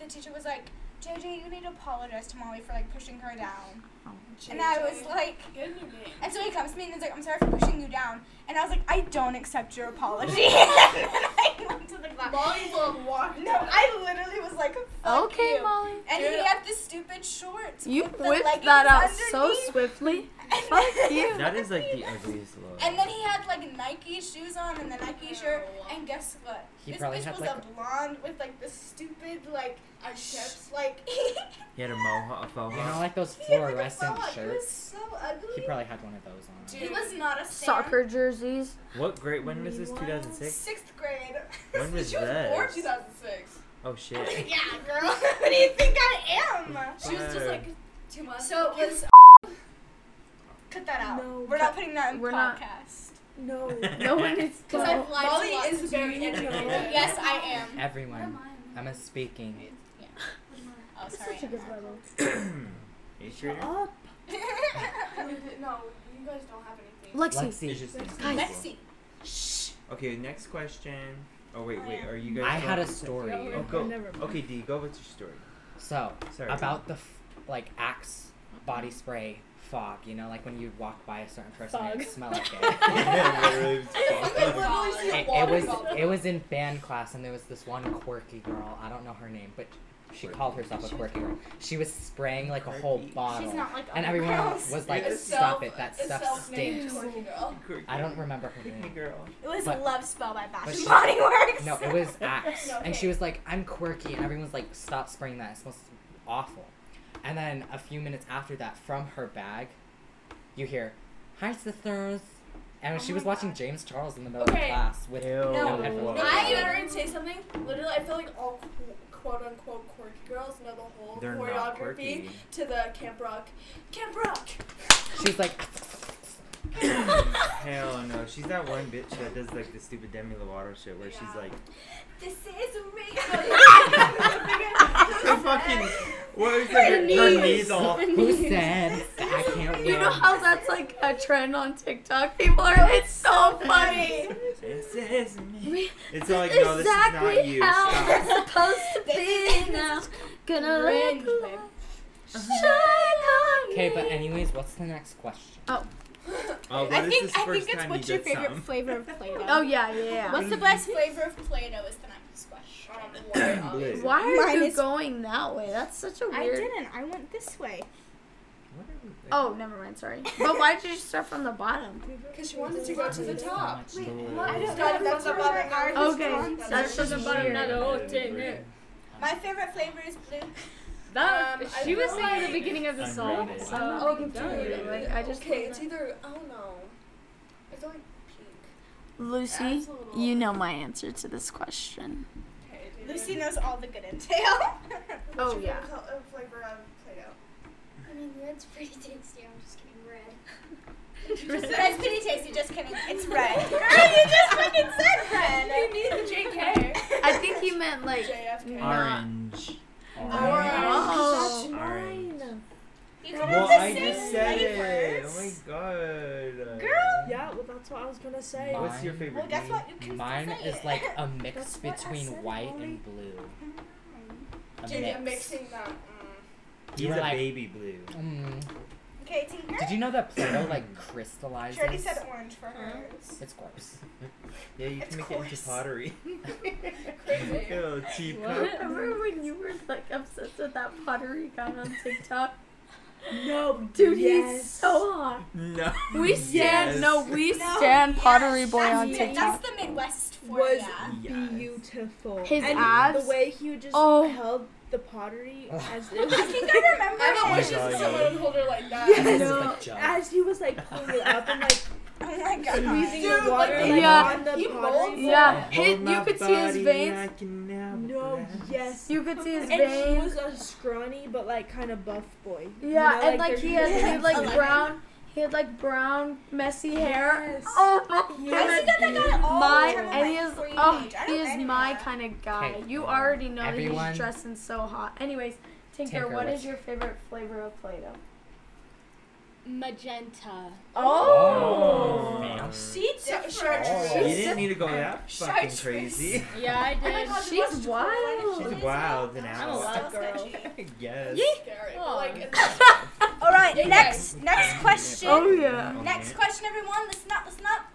the teacher was like, JJ, you need to apologize to Molly for like pushing her down. Oh. And I was like, Get a new name. and so he comes to me and he's like, I'm sorry for pushing you down. And I was like, I don't accept your apology. and I went to the class. Molly's on walk. No, I literally was like, Fuck Okay, you. Molly. And he had the stupid shorts. You whipped that out so swiftly. And Fuck then- you. That is like the ugliest look. And then he had like Nike shoes on and the Nike shirt. And guess what? He this probably bitch had, was like, a blonde with like the stupid like Ice chips. like He had a mohawk, a faux You know, like those he had, like, a fluorescent was shirts. so ugly. He probably had one of those on. He was not a stan. Soccer jerseys. What grade? When was this? 2006. Sixth grade. When was she was born 2006. Oh shit. yeah, girl. what do you think I am? She was just like two months. So it was. Cut that out. No, We're not putting that in we're not- podcast. No. No one is. Because I've go. lied Molly is of very people. educated. Yes, I am. Everyone. I'm a speaking. Oh, That's sorry. such a good brother. you sure? Up. no, you guys don't have anything. Lexi. Lexi. It's just Guys. Lexi. Shh. Okay, next question. Oh wait, wait. Are you guys? I had a story. Oh, oh, go. Never. Okay, D, go with your story. So, Sorry. about the f- like Axe body spray fog, you know, like when you walk by a certain person and Fog. it smell like it. Literally, it's I fun. literally see a it, it was it was in band class and there was this one quirky girl. I don't know her name, but she called herself a quirky girl. She was spraying like a whole bottle, She's not like and everyone girls. was like, It's "Stop self- it! That stuff stinks." girl. I don't remember her Pick name. girl. It was But- Love Spell by Bath and Body Works. No, it was Axe, No, and she was like, "I'm quirky," and everyone's like, "Stop spraying that! It smells awful." And then a few minutes after that, from her bag, you hear, "Hi, sisters," and Oh she was watching God. James Charles in the middle Okay. of class with Ew. no No. headphones. No, I- I can say something. Literally, I feel like all qu- quote unquote quirky girls know the whole They're choreography to the Camp Rock. Camp Rock. She's like, Hell no. She's that one bitch that does like the stupid Demi Lovato shit where she's like This is real. the fucking what is it? Her knees. knees all "Who said that I can't You know how that's like a trend on TikTok? People are. It's so funny. This is me. It's all like no, this is not exactly you. how Stop. it's supposed to be now. Gonna let Cringe, the babe. light shine on Okay, but anyways, what's the next question? Oh, I think I think it's what's you your favorite something? flavor of Play-Doh? Oh yeah, yeah. yeah. What's the best flavor of Play-Doh is the next question. Um, white, obviously. Why are Mine you is- going that way? That's such a weird. I didn't. I went this way. What are we- Oh, never mind. Sorry. But why did you start from the bottom? Because she wanted to go to the top. So much story. I don't know. That's from the bottom, my now art is Okay, drawn that's from. just weird. My favorite flavor is blue. That- Um, she was feel singing at like- the beginning of the song. Unrated. So I'm not Oh, being dude. Like I just. Okay, it's either I don't know. I like pink. Lucy, Adds a little- you know my answer to this question. Okay, Lucy knows all the good intel. What's Oh, yeah. favorite col- uh, flavor of Play-Doh? I mean, red's pretty tasty. I'm just kidding. Red. Red's pretty tasty. Just kidding. It's red. Girl, you just freaking said red. You need the JK. I think he meant like. JFK. Orange. Orange. Oh. That's Orange. mine. You can Well, have the I same just said it. Oh my god. Girl. Yeah, well, that's what I was gonna say. Mine- What's your favorite? Well, guess D? what? You can Mine say is it. like a mix That's between white Molly. and blue. A JJ mix. mixing that. Mm. He's You a like- baby blue. Mm. Okay, Tinker. Did you know that Play-Doh like crystallizes? She already said orange for hers. It's gross. Yeah, you It's can make it into pottery. Crazy. Ew, cheap Remember when you were like obsessed with that pottery guy on TikTok? No, Dude, yes. he's so hot. No. We stand Yes. no, we No, stand yes, Pottery Boy that's on the- TikTok. That's the Midwest for was ya. Yes. beautiful. His and abs? the way he just Oh. held the pottery as it I think I remember. I haven't watched it. it God, someone would hold her like that. Yes. No, as he was like pulling it up and like Oh my god. squeezing Dude, the water like, like, Yeah. on the he pottery. Yeah, Hold his, my you could see his veins. I can never No, yes. You could see his And he veins. was a scrawny but like kind of buff boy. You Yeah, know, and like he had, he had like brown, he had like brown messy hair. Yes. Oh my Yes. I see that that guy all my the time on and he my is oh he is oh, my anymore. kind of guy. Okay, You already know that he's dressing so hot. Anyways, Tinker, Tinker, what what's- is your favorite flavor of Play-Doh? Magenta. Oh. man. She So- different. chartreuse. You didn't need to go that fucking Chartreuse. crazy. Yeah, I Oh did. God, She's you watched Cool wild. She's wild and I'm a out. wild girl. yes. Scary. Aw. But like, All right, Yeah, next next question. Oh yeah. Next question, everyone. Listen up, listen up.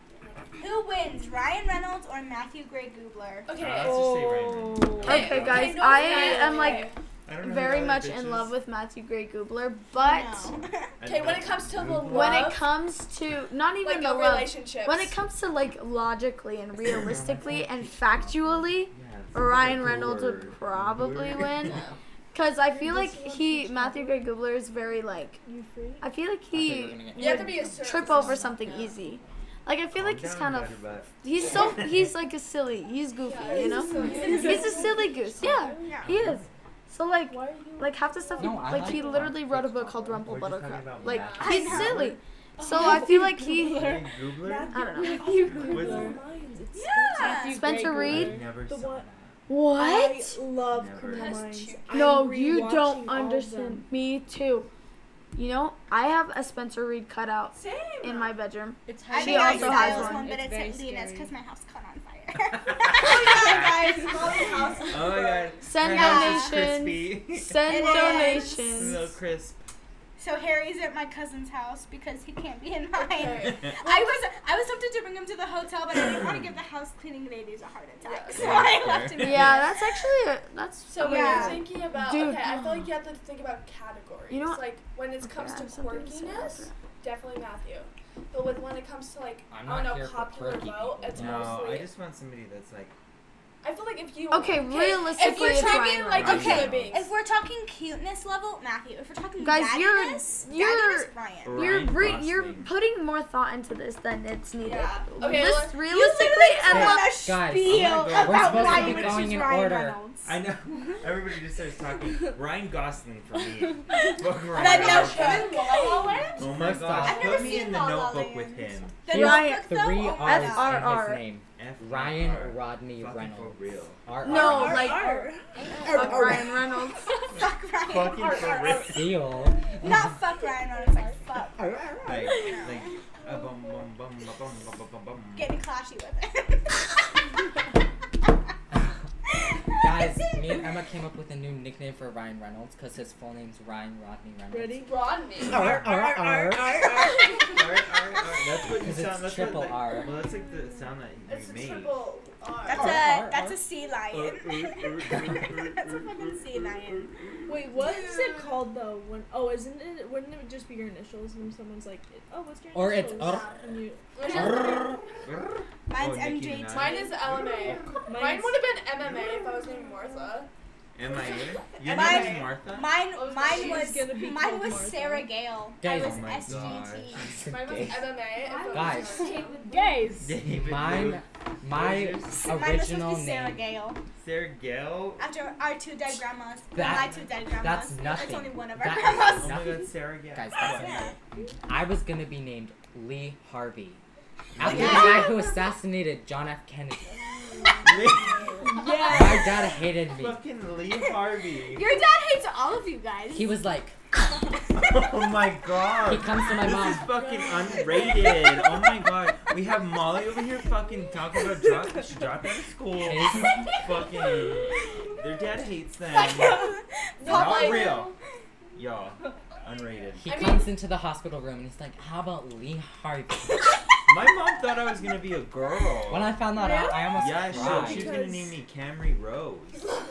Who wins, Ryan Reynolds or Matthew Gray Gubler? okay. Uh, let's just say Raymond. Okay, guys, no, I no, am no, like I don't know very who the much in love with Matthew Gray Gubler, but Okay, when it comes to the Google. when it comes to not even like the a love, relationships. when it comes to like logically and realistically and factually, Yeah, Ryan like Reynolds would probably Word. win. Cause I feel like he Matthew Gray Gubler is very like I feel like I he were gonna have to would be a trip over something Yeah. easy. Like I feel like he's kind of he's so he's like a silly he's goofy Yeah, you he's know a silly- he's a silly goose yeah Yeah. he is so like you? like half the stuff he, No, like like he the literally one wrote a book called one. Rumple We're just talking Buttercup like math. He's silly so I feel like he Ryan Gubler? I don't know Matthew What's Gubler. it? Minds. It's Yeah. Spencer I Reid never The saw one- that. what I love Never. Criminal Minds. no you don't understand me too you know I have a Spencer Reid cutout Same. in my bedroom It's She think I also has one. one, but It's it's, very at Lena's scary. because my house caught on fire. Oh my god. Send Her house donations. crispy. send It is. so donations crisp. So Harry's at my cousin's house because he can't be in mine. Okay. I was I was tempted to bring him to the hotel, but I didn't want to give the house cleaning ladies a heart attack, Yeah. so I left him. yeah that's actually a, that's So when Yeah. you're thinking about Dude. okay, I feel like mm. you have to think about categories. You know like when it comes Okay, I to have something to say about quirkiness, definitely Matthew. But with when it comes to like I'm I don't here know for popular quirky vote, people. it's No, mostly. I just want somebody that's like. I feel like if you Okay, if realistically, you're talking Ryan like Reynolds. human Okay, beings, if we're talking cuteness level, Matthew. If we're talking Guys, you're- daddiness, you're- daddiness, Ryan. You're re- you're putting more thought into this than it's needed. Yeah. Okay, Lis- well, realistically, and Hey, a guys, spiel oh my God. We're about supposed to Ryan be going in Ryan order. Reynolds. I know. Everybody just starts talking. Ryan Gosling for me. Fuck Ryan The Gosling. Notebook. La La Land? Oh my oh First gosh, I've never put me seen in the La La notebook with him. The He Notebook, though? three Oh, R's in FRR. his name. F Ryan R. Rodney Fucking Reynolds. For real. R- no, R- like R- R- fuck R- Ryan Reynolds. fuck Ryan. Fucking R- for real. Deal. Not fuck Ryan Reynolds. Like fuck. R- R- like like. Uh, bum, bum, bum, bum, bum, bum, bum. Getting clashy with it. Guys, me and Emma came up with a new nickname for Ryan Reynolds because his full name's Ryan Rodney Reynolds. Ready? Rodney. R, R, R. Alright, alright, alright. That's what you Because it's sound. That's triple what, like, R. Well, that's like the sound that It's you a made. triple R. That's a that's a sea lion. that's a fucking sea lion. Wait, what is it called though? When oh, isn't it? Wouldn't it just be your initials and someone's like, oh, what's your Or it's initials? R. And R. Mine's Oh, Nicki MJT. Minaj. Mine is LMA. Mine would have been MMA if I was named Martha. Am I? Your Mine- name is Martha. Mine, Oh, mine she's was gonna be mine was Martha. Sarah Gale. Guys- I was Oh my SGT. Mine was Okay. MMA. If it was Guys. Guys. David Mine, my What is yours? Mine was supposed to be Sarah name. Gale. Sarah Gale. After our two dead grandmas. That- my two dead grandmas. that's It's nothing. only one of our That is grandmas. Oh my Nothing. God, Sarah Gale. Guys, that's enough. I was gonna be named Lee Harvey. After Yeah. the guy who assassinated John F. Kennedy. Lee- Yeah. My dad hated me. Fucking Lee Harvey. Your dad hates all of you guys. He was like, oh my god. he comes to my this mom. is fucking unrated. Oh my god. We have Molly over here fucking talking about drop. She dropped out of school. Fucking. Their dad hates them. Not Not like- real. Y'all. Unrated. He I mean- comes into the hospital room and he's like, "How about Lee Harvey?" My mom thought I was gonna be a girl. When I found that out, I almost yeah, cried. she, she was gonna name me Camry Rose.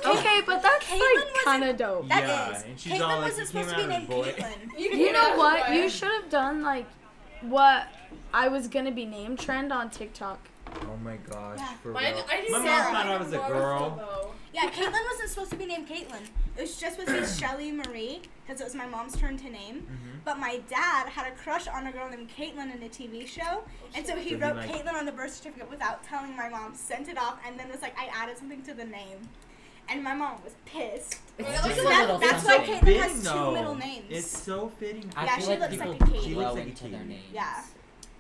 Okay, but that's Caitlyn like kind of dope. That yeah, is. and she's Caitlyn all like, wasn't supposed to be named as a boy. Caitlyn. You, You know what? You You should have done like what I was gonna be named trend on TikTok. Oh my gosh, Yeah. for Mine, real. I didn't My mom thought I was a girl. Though. Yeah, Caitlin wasn't supposed to be named Caitlin. It was just supposed to be Shelly Marie because it was my mom's turn to name. Mhm. But my dad had a crush on a girl named Caitlin in a TV show, and so he So wrote like- Caitlyn on the birth certificate without telling my mom. Sent it off, and then was like, I added something to the name, and my mom was pissed. It's Yeah, just like a that- little that's something. why Caitlyn has two though. middle names. It's so fitting. I Yeah, she like looks like a kid. She looks like a into their kid. names. Yeah.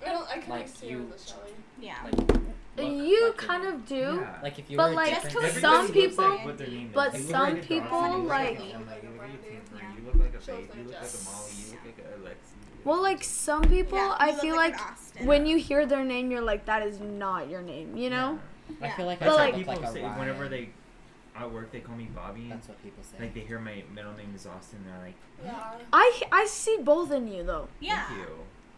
I don't. I couldn't Like see you- her with Shelly. Yeah. Like, look you like kind of do. Yeah. Like if you But, were like, different- some looks people- like what their name is. but You some like people, Dawson, like- like, you look like a Tim You look like a Faith. You look like a Molly. You look like a Alexi. Well, like some people, Yeah, I feel like like, when you hear their name, you're like, that is not your name. You know? I feel like But, That's I like- people like a say Ryan. whenever they at work they call me Bobby. That's what people say. Like they hear my middle name is Austin, they're like, Yeah. I I see both in you though. yeah. "Thank you."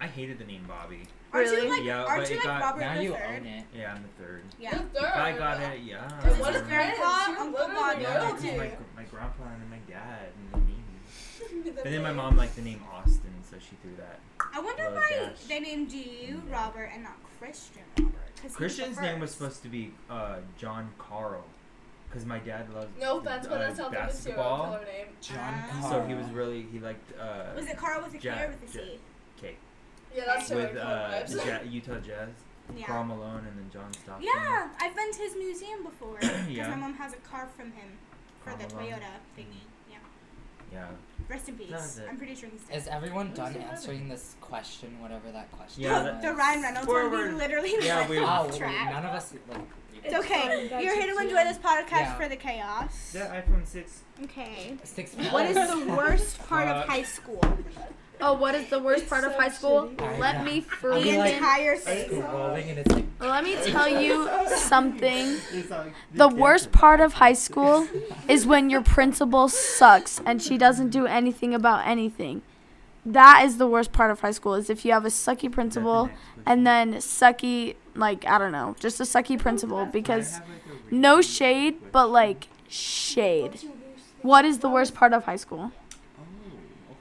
I hated the name Bobby. Aren't you like, Yeah, aren't you like got- Robert now the you third? own it. Yeah, I'm the third. Yeah. The third. I got it. Yeah. Cause Is what it is grandpa, You're Uncle literally Bob, Yeah, because my, my grandpa and my dad and then me. But then my mom liked the name Austin, so she threw that. I wonder Love why Dash. they named you Robert and not Christian Robert. 'cause he was the Christian's name was supposed to be uh, John Karl, because my dad loved No offense, but uh, that sounds like a serial killer name. John. Karl. So he was really he liked uh, Was it Carl with a K Ja- or with a Ja- C? K Yeah, that's serial with uh, vibes. ja- Utah Jazz, Yeah. Karl Malone, and then John Stockton. Yeah, I've been to his museum before. Because Yeah. my mom has a car from him for the Malone. Toyota thingy. Yeah. Yeah. Rest in peace. I'm pretty sure he's dead. Is everyone done answering this question, whatever that question Yeah, was? that- the Ryan Reynolds one, we Forward. literally Yeah, went we- Oh, off well, track. none of us like. It's okay. That's You're here to enjoy this podcast Yeah. for the chaos. The iPhone six. Okay. Six What is the worst part of high school? Oh, what is the worst part of high school? I Let know. me The freaking like- entire thing. Scrolling and it's like. let me tell you something. The worst part of high school is when your principal sucks and she doesn't do anything about anything. That is the worst part of high school is if you have a sucky principal and then sucky like I don't know, just a sucky principal because no shade, but like shade. What is the worst part of high school?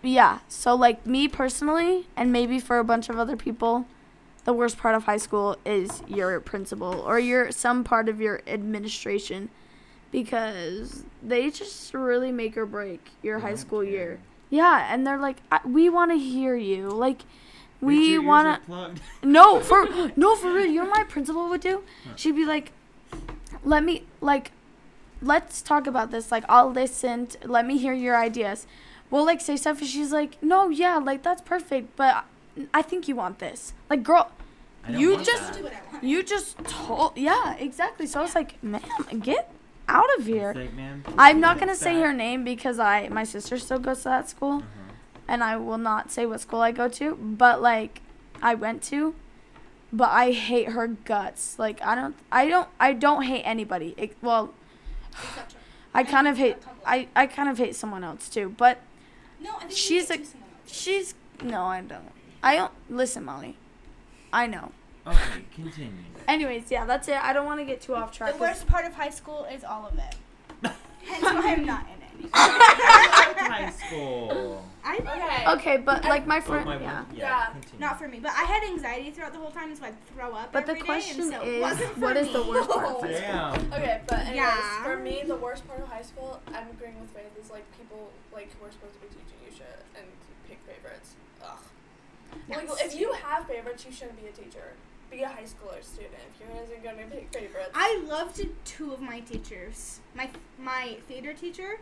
Yeah, so like me personally, and maybe for a bunch of other people, the worst part of high school is your principal or your some part of your administration because they just really make or break your high school year. Yeah, and they're like, I, we want to hear you. Like, we want to. No, for no, for real. You know what my principal would do? She'd be like, "Let me like, let's talk about this. Like, I'll listen. let me hear your ideas." We'll like say stuff, and she's like, "No, yeah, like that's perfect, but I think you want this." Like, girl, you just you just told. Yeah, exactly. So I was like, "Ma'am, get out of here." Like, I'm not gonna say back. her name because I my sister still goes to that school, Uh-huh. and I will not say what school I go to. But like, I went to, but I hate her guts. Like I don't, I don't, I don't hate anybody. It, well, I kind of hate, I, I kind of hate someone else too. But No, I think she's a, to someone else. she's no, I don't. I don't listen, Molly. I know. Okay, continue. Anyways, yeah, that's it. I don't want to get too off track. The worst part of high school is all of it. Hence why I'm not in it. High school. I Okay. Okay, but like my friend, my- yeah. Yeah. continue. Not for me, but I had anxiety throughout the whole time, so I'd throw up. But the every day, question and so it is, wasn't for what is the me. worst part of high school? Damn. Okay, but anyways, Yeah. for me, the worst part of high school, I'm agreeing with Faith, is like people like who are supposed to be teaching you shit and pick favorites. Ugh. Like, Yes. if you have favorites, you shouldn't be a teacher. Be a high schooler student if you're isn't gonna pick favorites. I loved two of my teachers. My my theater teacher,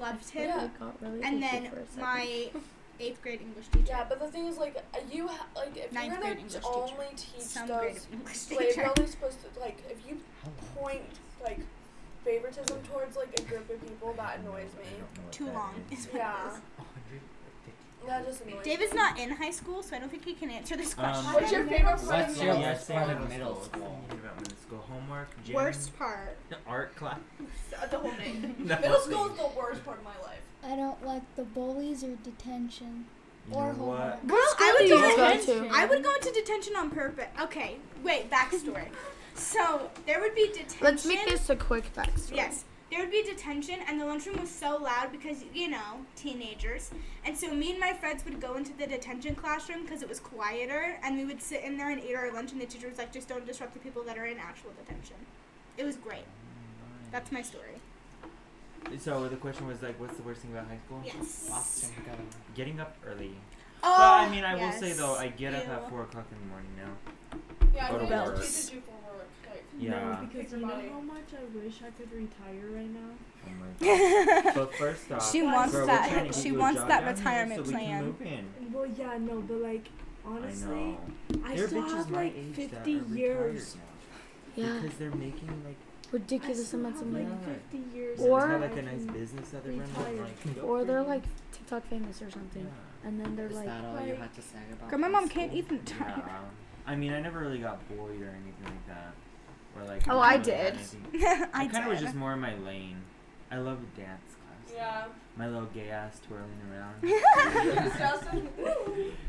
loved him, Yeah. and then my eighth grade English teacher. yeah, but the thing is, like, uh, you ha- like if Ninth you're gonna English teacher. only teach Some those, of English like, teacher. you're only supposed to like if you point like favoritism towards like a group of people, that annoys me. Too long is Yeah. It is. That just annoys David's not in high school, so I don't think he can answer this Um, question. What's your favorite part What's of your middle worst school? part of middle school? do you about middle school? Homework, gym, worst part? art class. The whole thing. No. Middle school is the worst part of my life. I don't like the bullies or detention. You Or know homework. what? Girl, school I would do go, you go detention. to? I would go into detention on purpose. Okay, wait, backstory. so there would be detention. Let's make this a quick backstory. Yes, there would be detention, and the lunchroom was so loud because you know teenagers. And so me and my friends would go into the detention classroom because it was quieter, and we would sit in there and eat our lunch. And the teacher was like, "Just don't disrupt the people that are in actual detention." It was great. That's my story. So the question was like, what's the worst thing about high school? Yes. Austin, go. Getting up early. Oh, but I mean, I will say though, I get up at four o'clock in the morning now. Yeah, Go I to work. Yeah. No, because you know how much I wish I could retire right now. Oh my god. but first off, She wants girl, we're that- to she give a wants job that retirement so we can plan. move in. Well, yeah, no, but like honestly, I know. I still have my like age 50 years. Yeah. because they're making like ridiculous amounts of money. like 50 years. Or Or- have like a nice business that they run. but, Retired. Like, Or they're like TikTok famous or something, yeah. and then they're Is like, that all you like- had to say about Girl, my high mom can't school? even type. Yeah. I mean, I never really got bullied or anything like that. Or like. Oh, I I did. I I kind of was just more in my lane. I love dance class. Yeah. My little gay ass twirling around. Justin.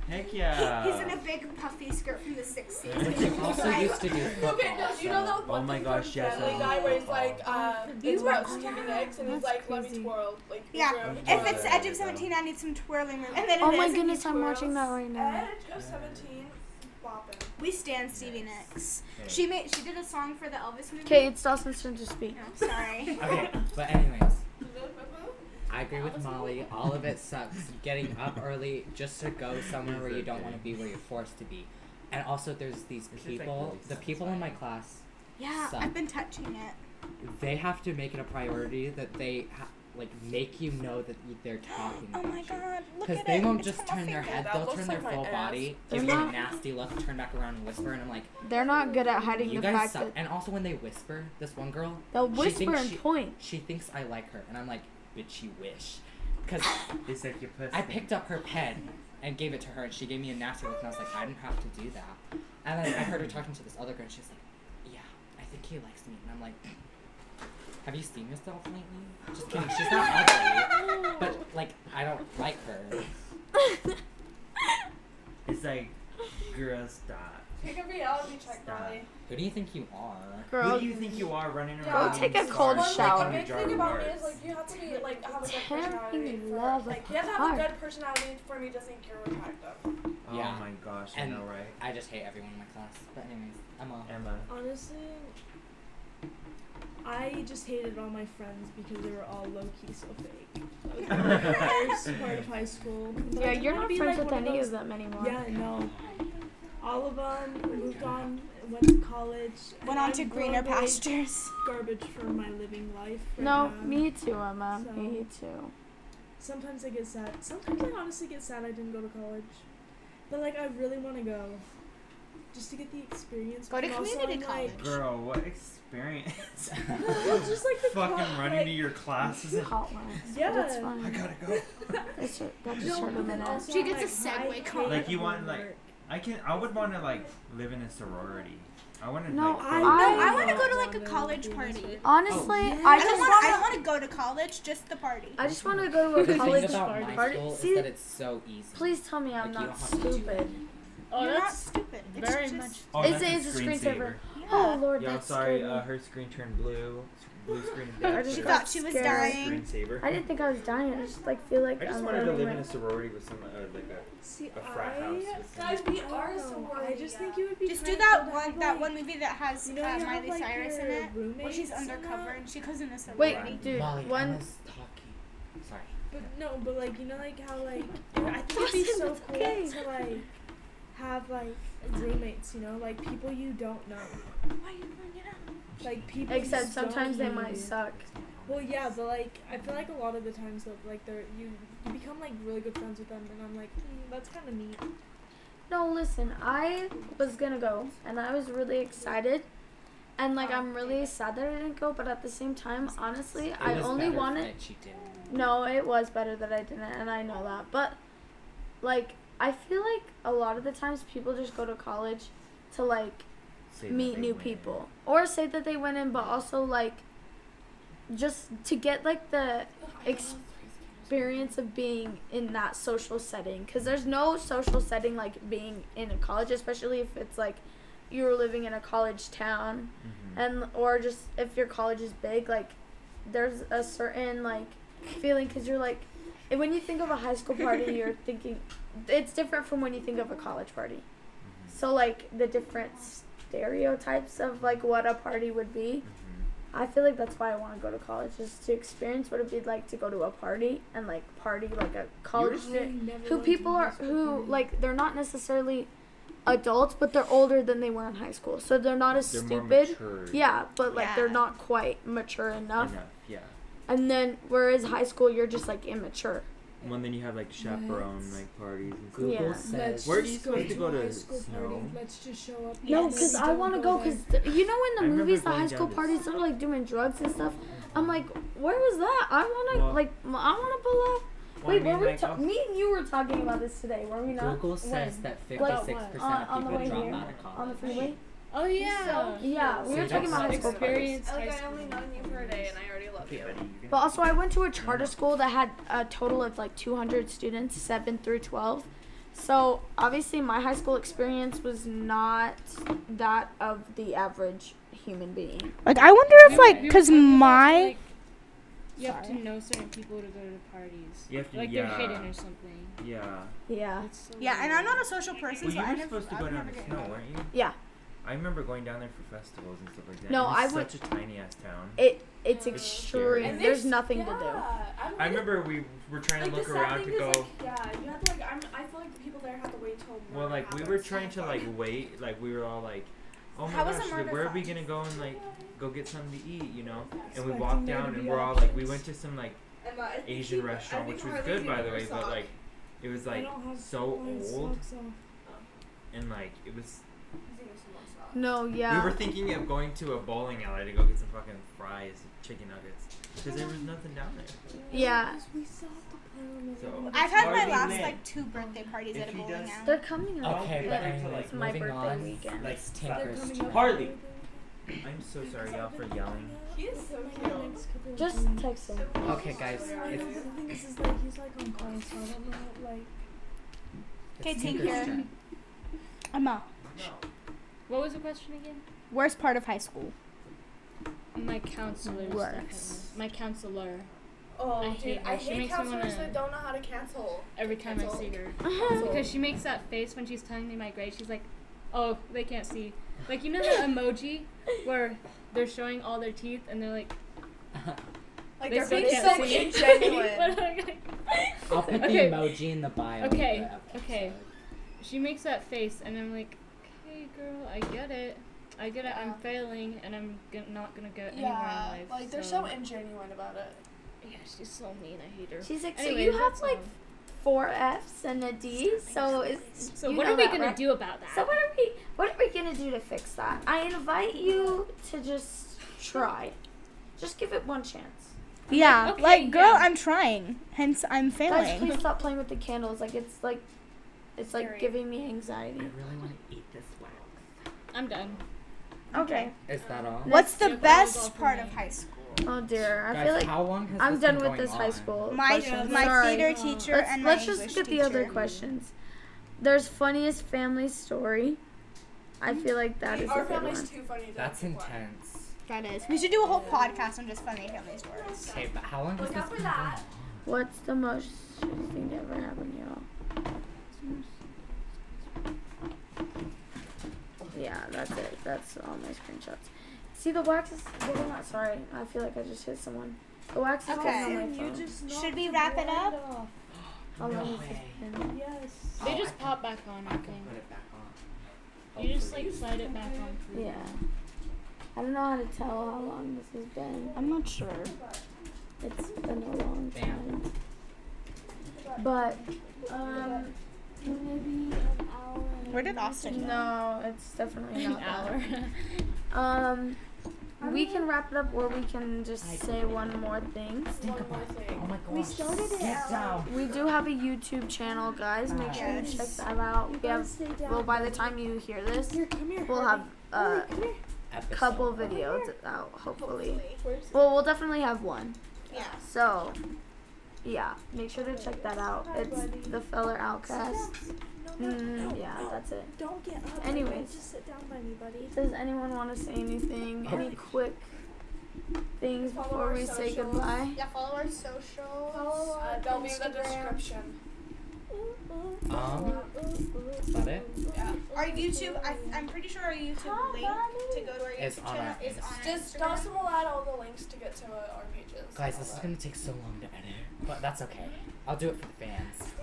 Heck yeah. He's in a big puffy skirt from the 60s. But you also used to do football. Okay, no, you know that Oh one my gosh, from yes, I Family Guy where he's like, uh, it's were- about Stevie yeah. Nicks and he's That's like, let me twirl. Like, Yeah, twirl. if it's edge of 17, I need some twirling room. And then oh it my is, and he goodness, I'm watching that right now. Edge of 17, bopping. We stand Stevie Nicks. Okay. She made. She did a song for the Elvis movie. Okay, it's Dawson's turn to speak. No, sorry. Okay, but anyways, I agree with Molly. All of it sucks. Getting up early just to go somewhere where you don't want to be, where you're forced to be. And also, there's these This like, people. really The people in my class, Yeah, Suck. I've been touching it. they have to make it a priority that they ha- like make you know that they're talking Oh about my you. god, look Because they it. won't It's just turn their head; they'll turn their like my full ass. body, They're give you a nasty look, turn back around and whisper, and I'm like, They're not good at hiding you the guys fact suck. that And also, when they whisper, this one girl, they'll she whisper thinks and she- point. she thinks I like her, and I'm like, bitch, you wish. Because It's like your pussy. I picked up her pen and gave it to her, and she gave me a nasty look, and I was like, I didn't have to do that. And then I heard her talking to this other girl, and she's like, Yeah, I think he likes me. And I'm like, Have you seen yourself lately? Just kidding. She's not ugly, but like, I don't like her. It's like, girl, stop. Take a reality check, Stop. Molly. Who do you think you are? Girl, Who do you think you are running Yeah. around? Go take a cold stars shower. Like, from the a big thing of about me is like you have to be like have a good personality. For, love like you have to have heart. a good personality for me to think you're attractive. Oh Yeah. my gosh, And- I know, right? I just hate everyone in my class. But anyways, Emma. Emma. Honestly, I just hated all my friends because they were all low key so fake. That was the worst part of high school. But yeah, you're not friends like with one any those- of them anymore. Yeah, no. All of them moved on, went to college. Went on I'm to greener pastures. Garbage for my living life. right No, now. me too, Emma. So- Me too. Sometimes I get sad. Sometimes I honestly get sad I didn't go to college. But like I really want to go. Just to get the experience. Go to but also community I'm, like- Girl, what experience? Well, just like the Fucking cla- running like, to your classes. and- Hot ones. Yeah. But it's fine. I gotta go. It's a, that just No, a but then minute. also She I'm, gets a like, segue I. Like, you want, like- I can. I would want to like live in a sorority. I want to. No, like, I No, I- I want to go to like a college party. right Honestly, oh, yeah. I I just don't want. want I don't want to go to college. Just the party. I just want to go to The a thing college about my party. See, is that it's so easy. please tell me I'm Like, not don't have to do stupid. Oh, You're not that's stupid. It's very just, much. Oh, Is that's it- a a screensaver. screensaver? Yeah. Oh Lord, Yo, that's sorry. scared Uh, me. her screen turned blue. Blue screen and I dead. just She thought she was dying. I didn't think I was dying. I just like feel like I just I'm wanted to learning live in a sorority with some, uh, like a, See, a frat I, house. Guys, we are a sorority. I just think yeah. it would be Just do that one. have, That one movie that has You know, uh, you have, Miley like, Cyrus in it, where she's undercover and she goes in a Wait, dude. Molly, one. Emma's talking. Sorry. But no, but like you know, like how like I think it'd be so cool to like have like roommates. You know, like people you don't know, Why are you bringing up? like people. you Except don't sometimes they know. might suck. Well, yeah, but like I feel like a lot of the times though, like they're you you become like really good friends with them, and I'm like mm, that's kind of neat. No, listen. I was gonna go, and I was really excited, and like I'm really sad that I didn't go. But at the same time, honestly, It I only wanted. that she didn't. No, it was better that I didn't, and I know that. But like, I feel like a lot of the times people just go to college to like say meet new win. people or say that they went in, but also like just to get like the experience of being in that social setting because there's no social setting like being in a college especially if it's like you're living in a college town Mhm. and or just if your college is big like there's a certain like feeling because you're like and when you think of a high school party you're thinking it's different from when you think of a college party Mhm. so like the different stereotypes of like what a party would be Mhm. I feel like that's why I want to go to college, just to experience what it'd be like to go to a party and like party like a college student who people are who like they're not necessarily adults, but they're older than they were in high school, so they're not as They're stupid. matured Yeah, but like they're not quite mature enough. Enough. Yeah. And then whereas high school, you're just like immature. Well, then you have like chaperone like parties and stuff. Google Yeah. says. Where are you just go supposed to go a high to school snow? party. Let's just show up. No, Yes. because I Don't want to go. there. Because you know I in the remember movies, the going high down school to- parties they're like doing drugs and stuff. I'm like, where was that? I want to Well- like, m- I want to pull up. Well, I Wait, mean, were we? like, Ta- I'll- me and you were talking about this today, were we not? Google says When? that Like, 56% on, of on the people way drop here, out of college. on the freeway. Oh yeah. Yeah, we So were talking about high school parties. experience Like, I only known you for a day and I already love you. But also, I went to a charter school that had a total of like 200 students, 7 through 12. So, obviously, my high school experience was not that of the average human being. Like I wonder if like were- we were because my like, you have to know certain people to go to the parties. You have to- like yeah. they're hidden or something. Yeah. Yeah. So yeah, and I'm not a social person, Well, so you I were never. supposed to I go would down never to get snow, invited. weren't you? Yeah. I remember going down there for festivals and stuff like that. No, and I it's would- such a tiny ass town. It It's Yeah. extreme. And There's this- nothing yeah, to do. I'm I remember we were trying like to look the sad around thing to is, go. Like, yeah, you have to like. I'm. I feel like the people there have to wait till. Well, murder like we were trying to like wait, like we were all like, oh my How gosh, like, where are we gonna go and like go get something to eat, you know? And we walked down and we're all like, we went to some like And, I think Asian he- restaurant, which was good by the Quinn way, but like it was like so old and like it was. No, yeah. We were thinking of going to a bowling alley to go get some fucking fries, chicken nuggets, because there was nothing down there. yeah. We still have to So I've had my last Lane. like two birthday parties If at a bowling alley. They're coming up. Okay, Yeah. but Yeah. anyways, It's my moving birthday on. weekend. Let's They're Tinker's coming chat. up Harley. I'm so sorry y'all for yelling. He is so cute. next couple of Just weeks. text him. Okay, guys. I know, It's, but is, is like he's like on call, so I don't know. Like, it's Okay, Tinker's Tinker. chat. Emma, What was the question again? worst part of high school? My counselor. Worst. My counselor. Oh, I dude, hate her. I She hate makes me counselors wanna- that don't know how to cancel. Every time I see her. Because she makes that face when she's telling me my grade. She's like, "Oh, they can't see." Like you know that emoji where they're showing all their teeth and they're like, Like They they're still being can't so see. ingenuine. I'll put Okay. the emoji in the bio. Okay, the okay. she makes that face and I'm like, "Okay, girl, I get it. I get it. I'm failing and I'm g- not gonna get anywhere Yeah, in life." like they're so ingenuine about it. Yeah, she's so mean. I hate her. She's like, so you have that's like four F's and a D, so it's. So what are we that, gonna right? do about that? So what are we? What are we gonna do to fix that? I invite you to just try. Just give it one chance. Yeah, okay, like girl, yeah. I'm trying. Hence, I'm failing. Guys, failing. please stop playing with the candles. Like it's like, it's like giving me anxiety. I really want to eat this wax. I'm done. Okay. Is that all? What's the best part of high school? Oh dear, I Guys, feel like how long has I'm this done with going this high on? school. My uh, questions. my Sorry. theater teacher Let's, and my let's just English get the other questions. There's funniest family story. I hmm? feel like that is a Our good family's one. too funny. to That's keep quiet. intense. That is. We should do a whole podcast on just funny family stories. Okay, but how long has Look this out for been going that. on? What's the most shitty thing to ever happen, to y'all? Yeah, that's it. That's all my screenshots. See, the wax is. Well, not sorry. I feel like I just hit someone. The wax is Okay. getting on my you phone. just Should knocked we wrap it up? off. How long No has way. been? Yes. They Oh, just pop back on. I I can think. put it back on. You just like slide it back on. for. Yeah. I don't know how to tell how long this has been. I'm not sure. It's been a long Damn. time. But, um, maybe an hour. and- Where did Austin go? No, it's definitely not that. hour. Um, we can wrap it up, or we can just say one more thing. Think about it. Oh my god. We started it Get down. We do have a YouTube channel, guys. Make sure you check that out. We have. Well, by the time you hear this, Here, come here. we'll have a Episode. couple videos out, hopefully. Where's Well, we'll definitely have one. Yeah. So, yeah, make sure to check that out. It's the Feller Outcast. No, no, Mm, no, yeah, that's it. Don't get up. Anyways. Just sit down by me, buddy. Does anyone want to say anything? Any quick things Follow before our we say goodbye? Yeah, follow our socials. Follow uh, they'll be in the description. Um, is that it? Yeah. Our YouTube, I, I'm pretty sure our YouTube link to go to our It's YouTube on channel our is on Insta- our Just Instagram. Dawson will add all the links to get to uh, our pages. Guys, this is gonna take so long to edit, but that's okay. I'll do it for the fans.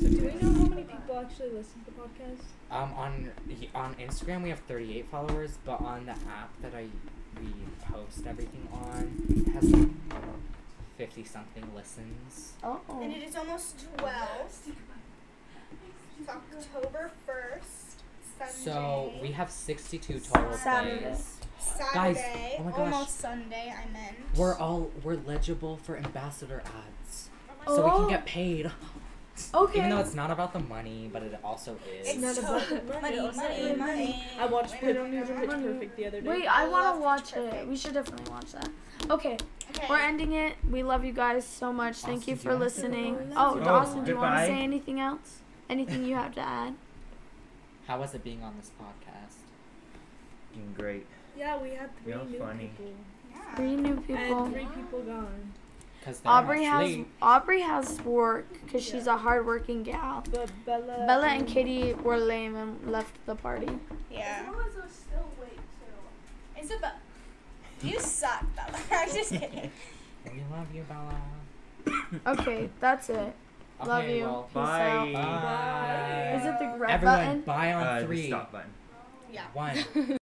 So Do we know how many people actually listen to the podcast? Um, on on Instagram we have 38 followers, but on the app that I we post everything on it has fifty something listens. Oh. And it is almost 12. It's October 1st. Sunday. So we have sixty two total Saturday. plays. Saturday. Guys, oh my gosh. Almost Sunday, I meant. We're all we're legible for ambassador ads. So we Oh. can get paid. Okay. Even though it's not about the money, but it also is. It's not about the money. money, money, money. I watched Pit on News Pitch Perfect the other day. Wait, I I want to watch Pitch Perfect. it. We should definitely watch that. Okay, Okay. we're ending it. We love you guys so much. Thank Austin, you for you wanna say listening. Oh, Oh, Dawson, do you want to say anything else? Anything you have to add? How was it being on this podcast? Being great. Yeah, we had three You're new funny. people. Three new people. And three people gone. Because Aubrey has. Aubrey has work because she's a hardworking gal. But Bella. Bella and Kitty were lame and left the party. Yeah. Someone's still late too. Isabel. You suck, Bella. I'm just kidding. We love you, Bella. Okay, that's it. Love you. well, Peace Bye. out. bye. Is it the red Everyone, button? bye on Uh, the three. stop button. Yeah. One.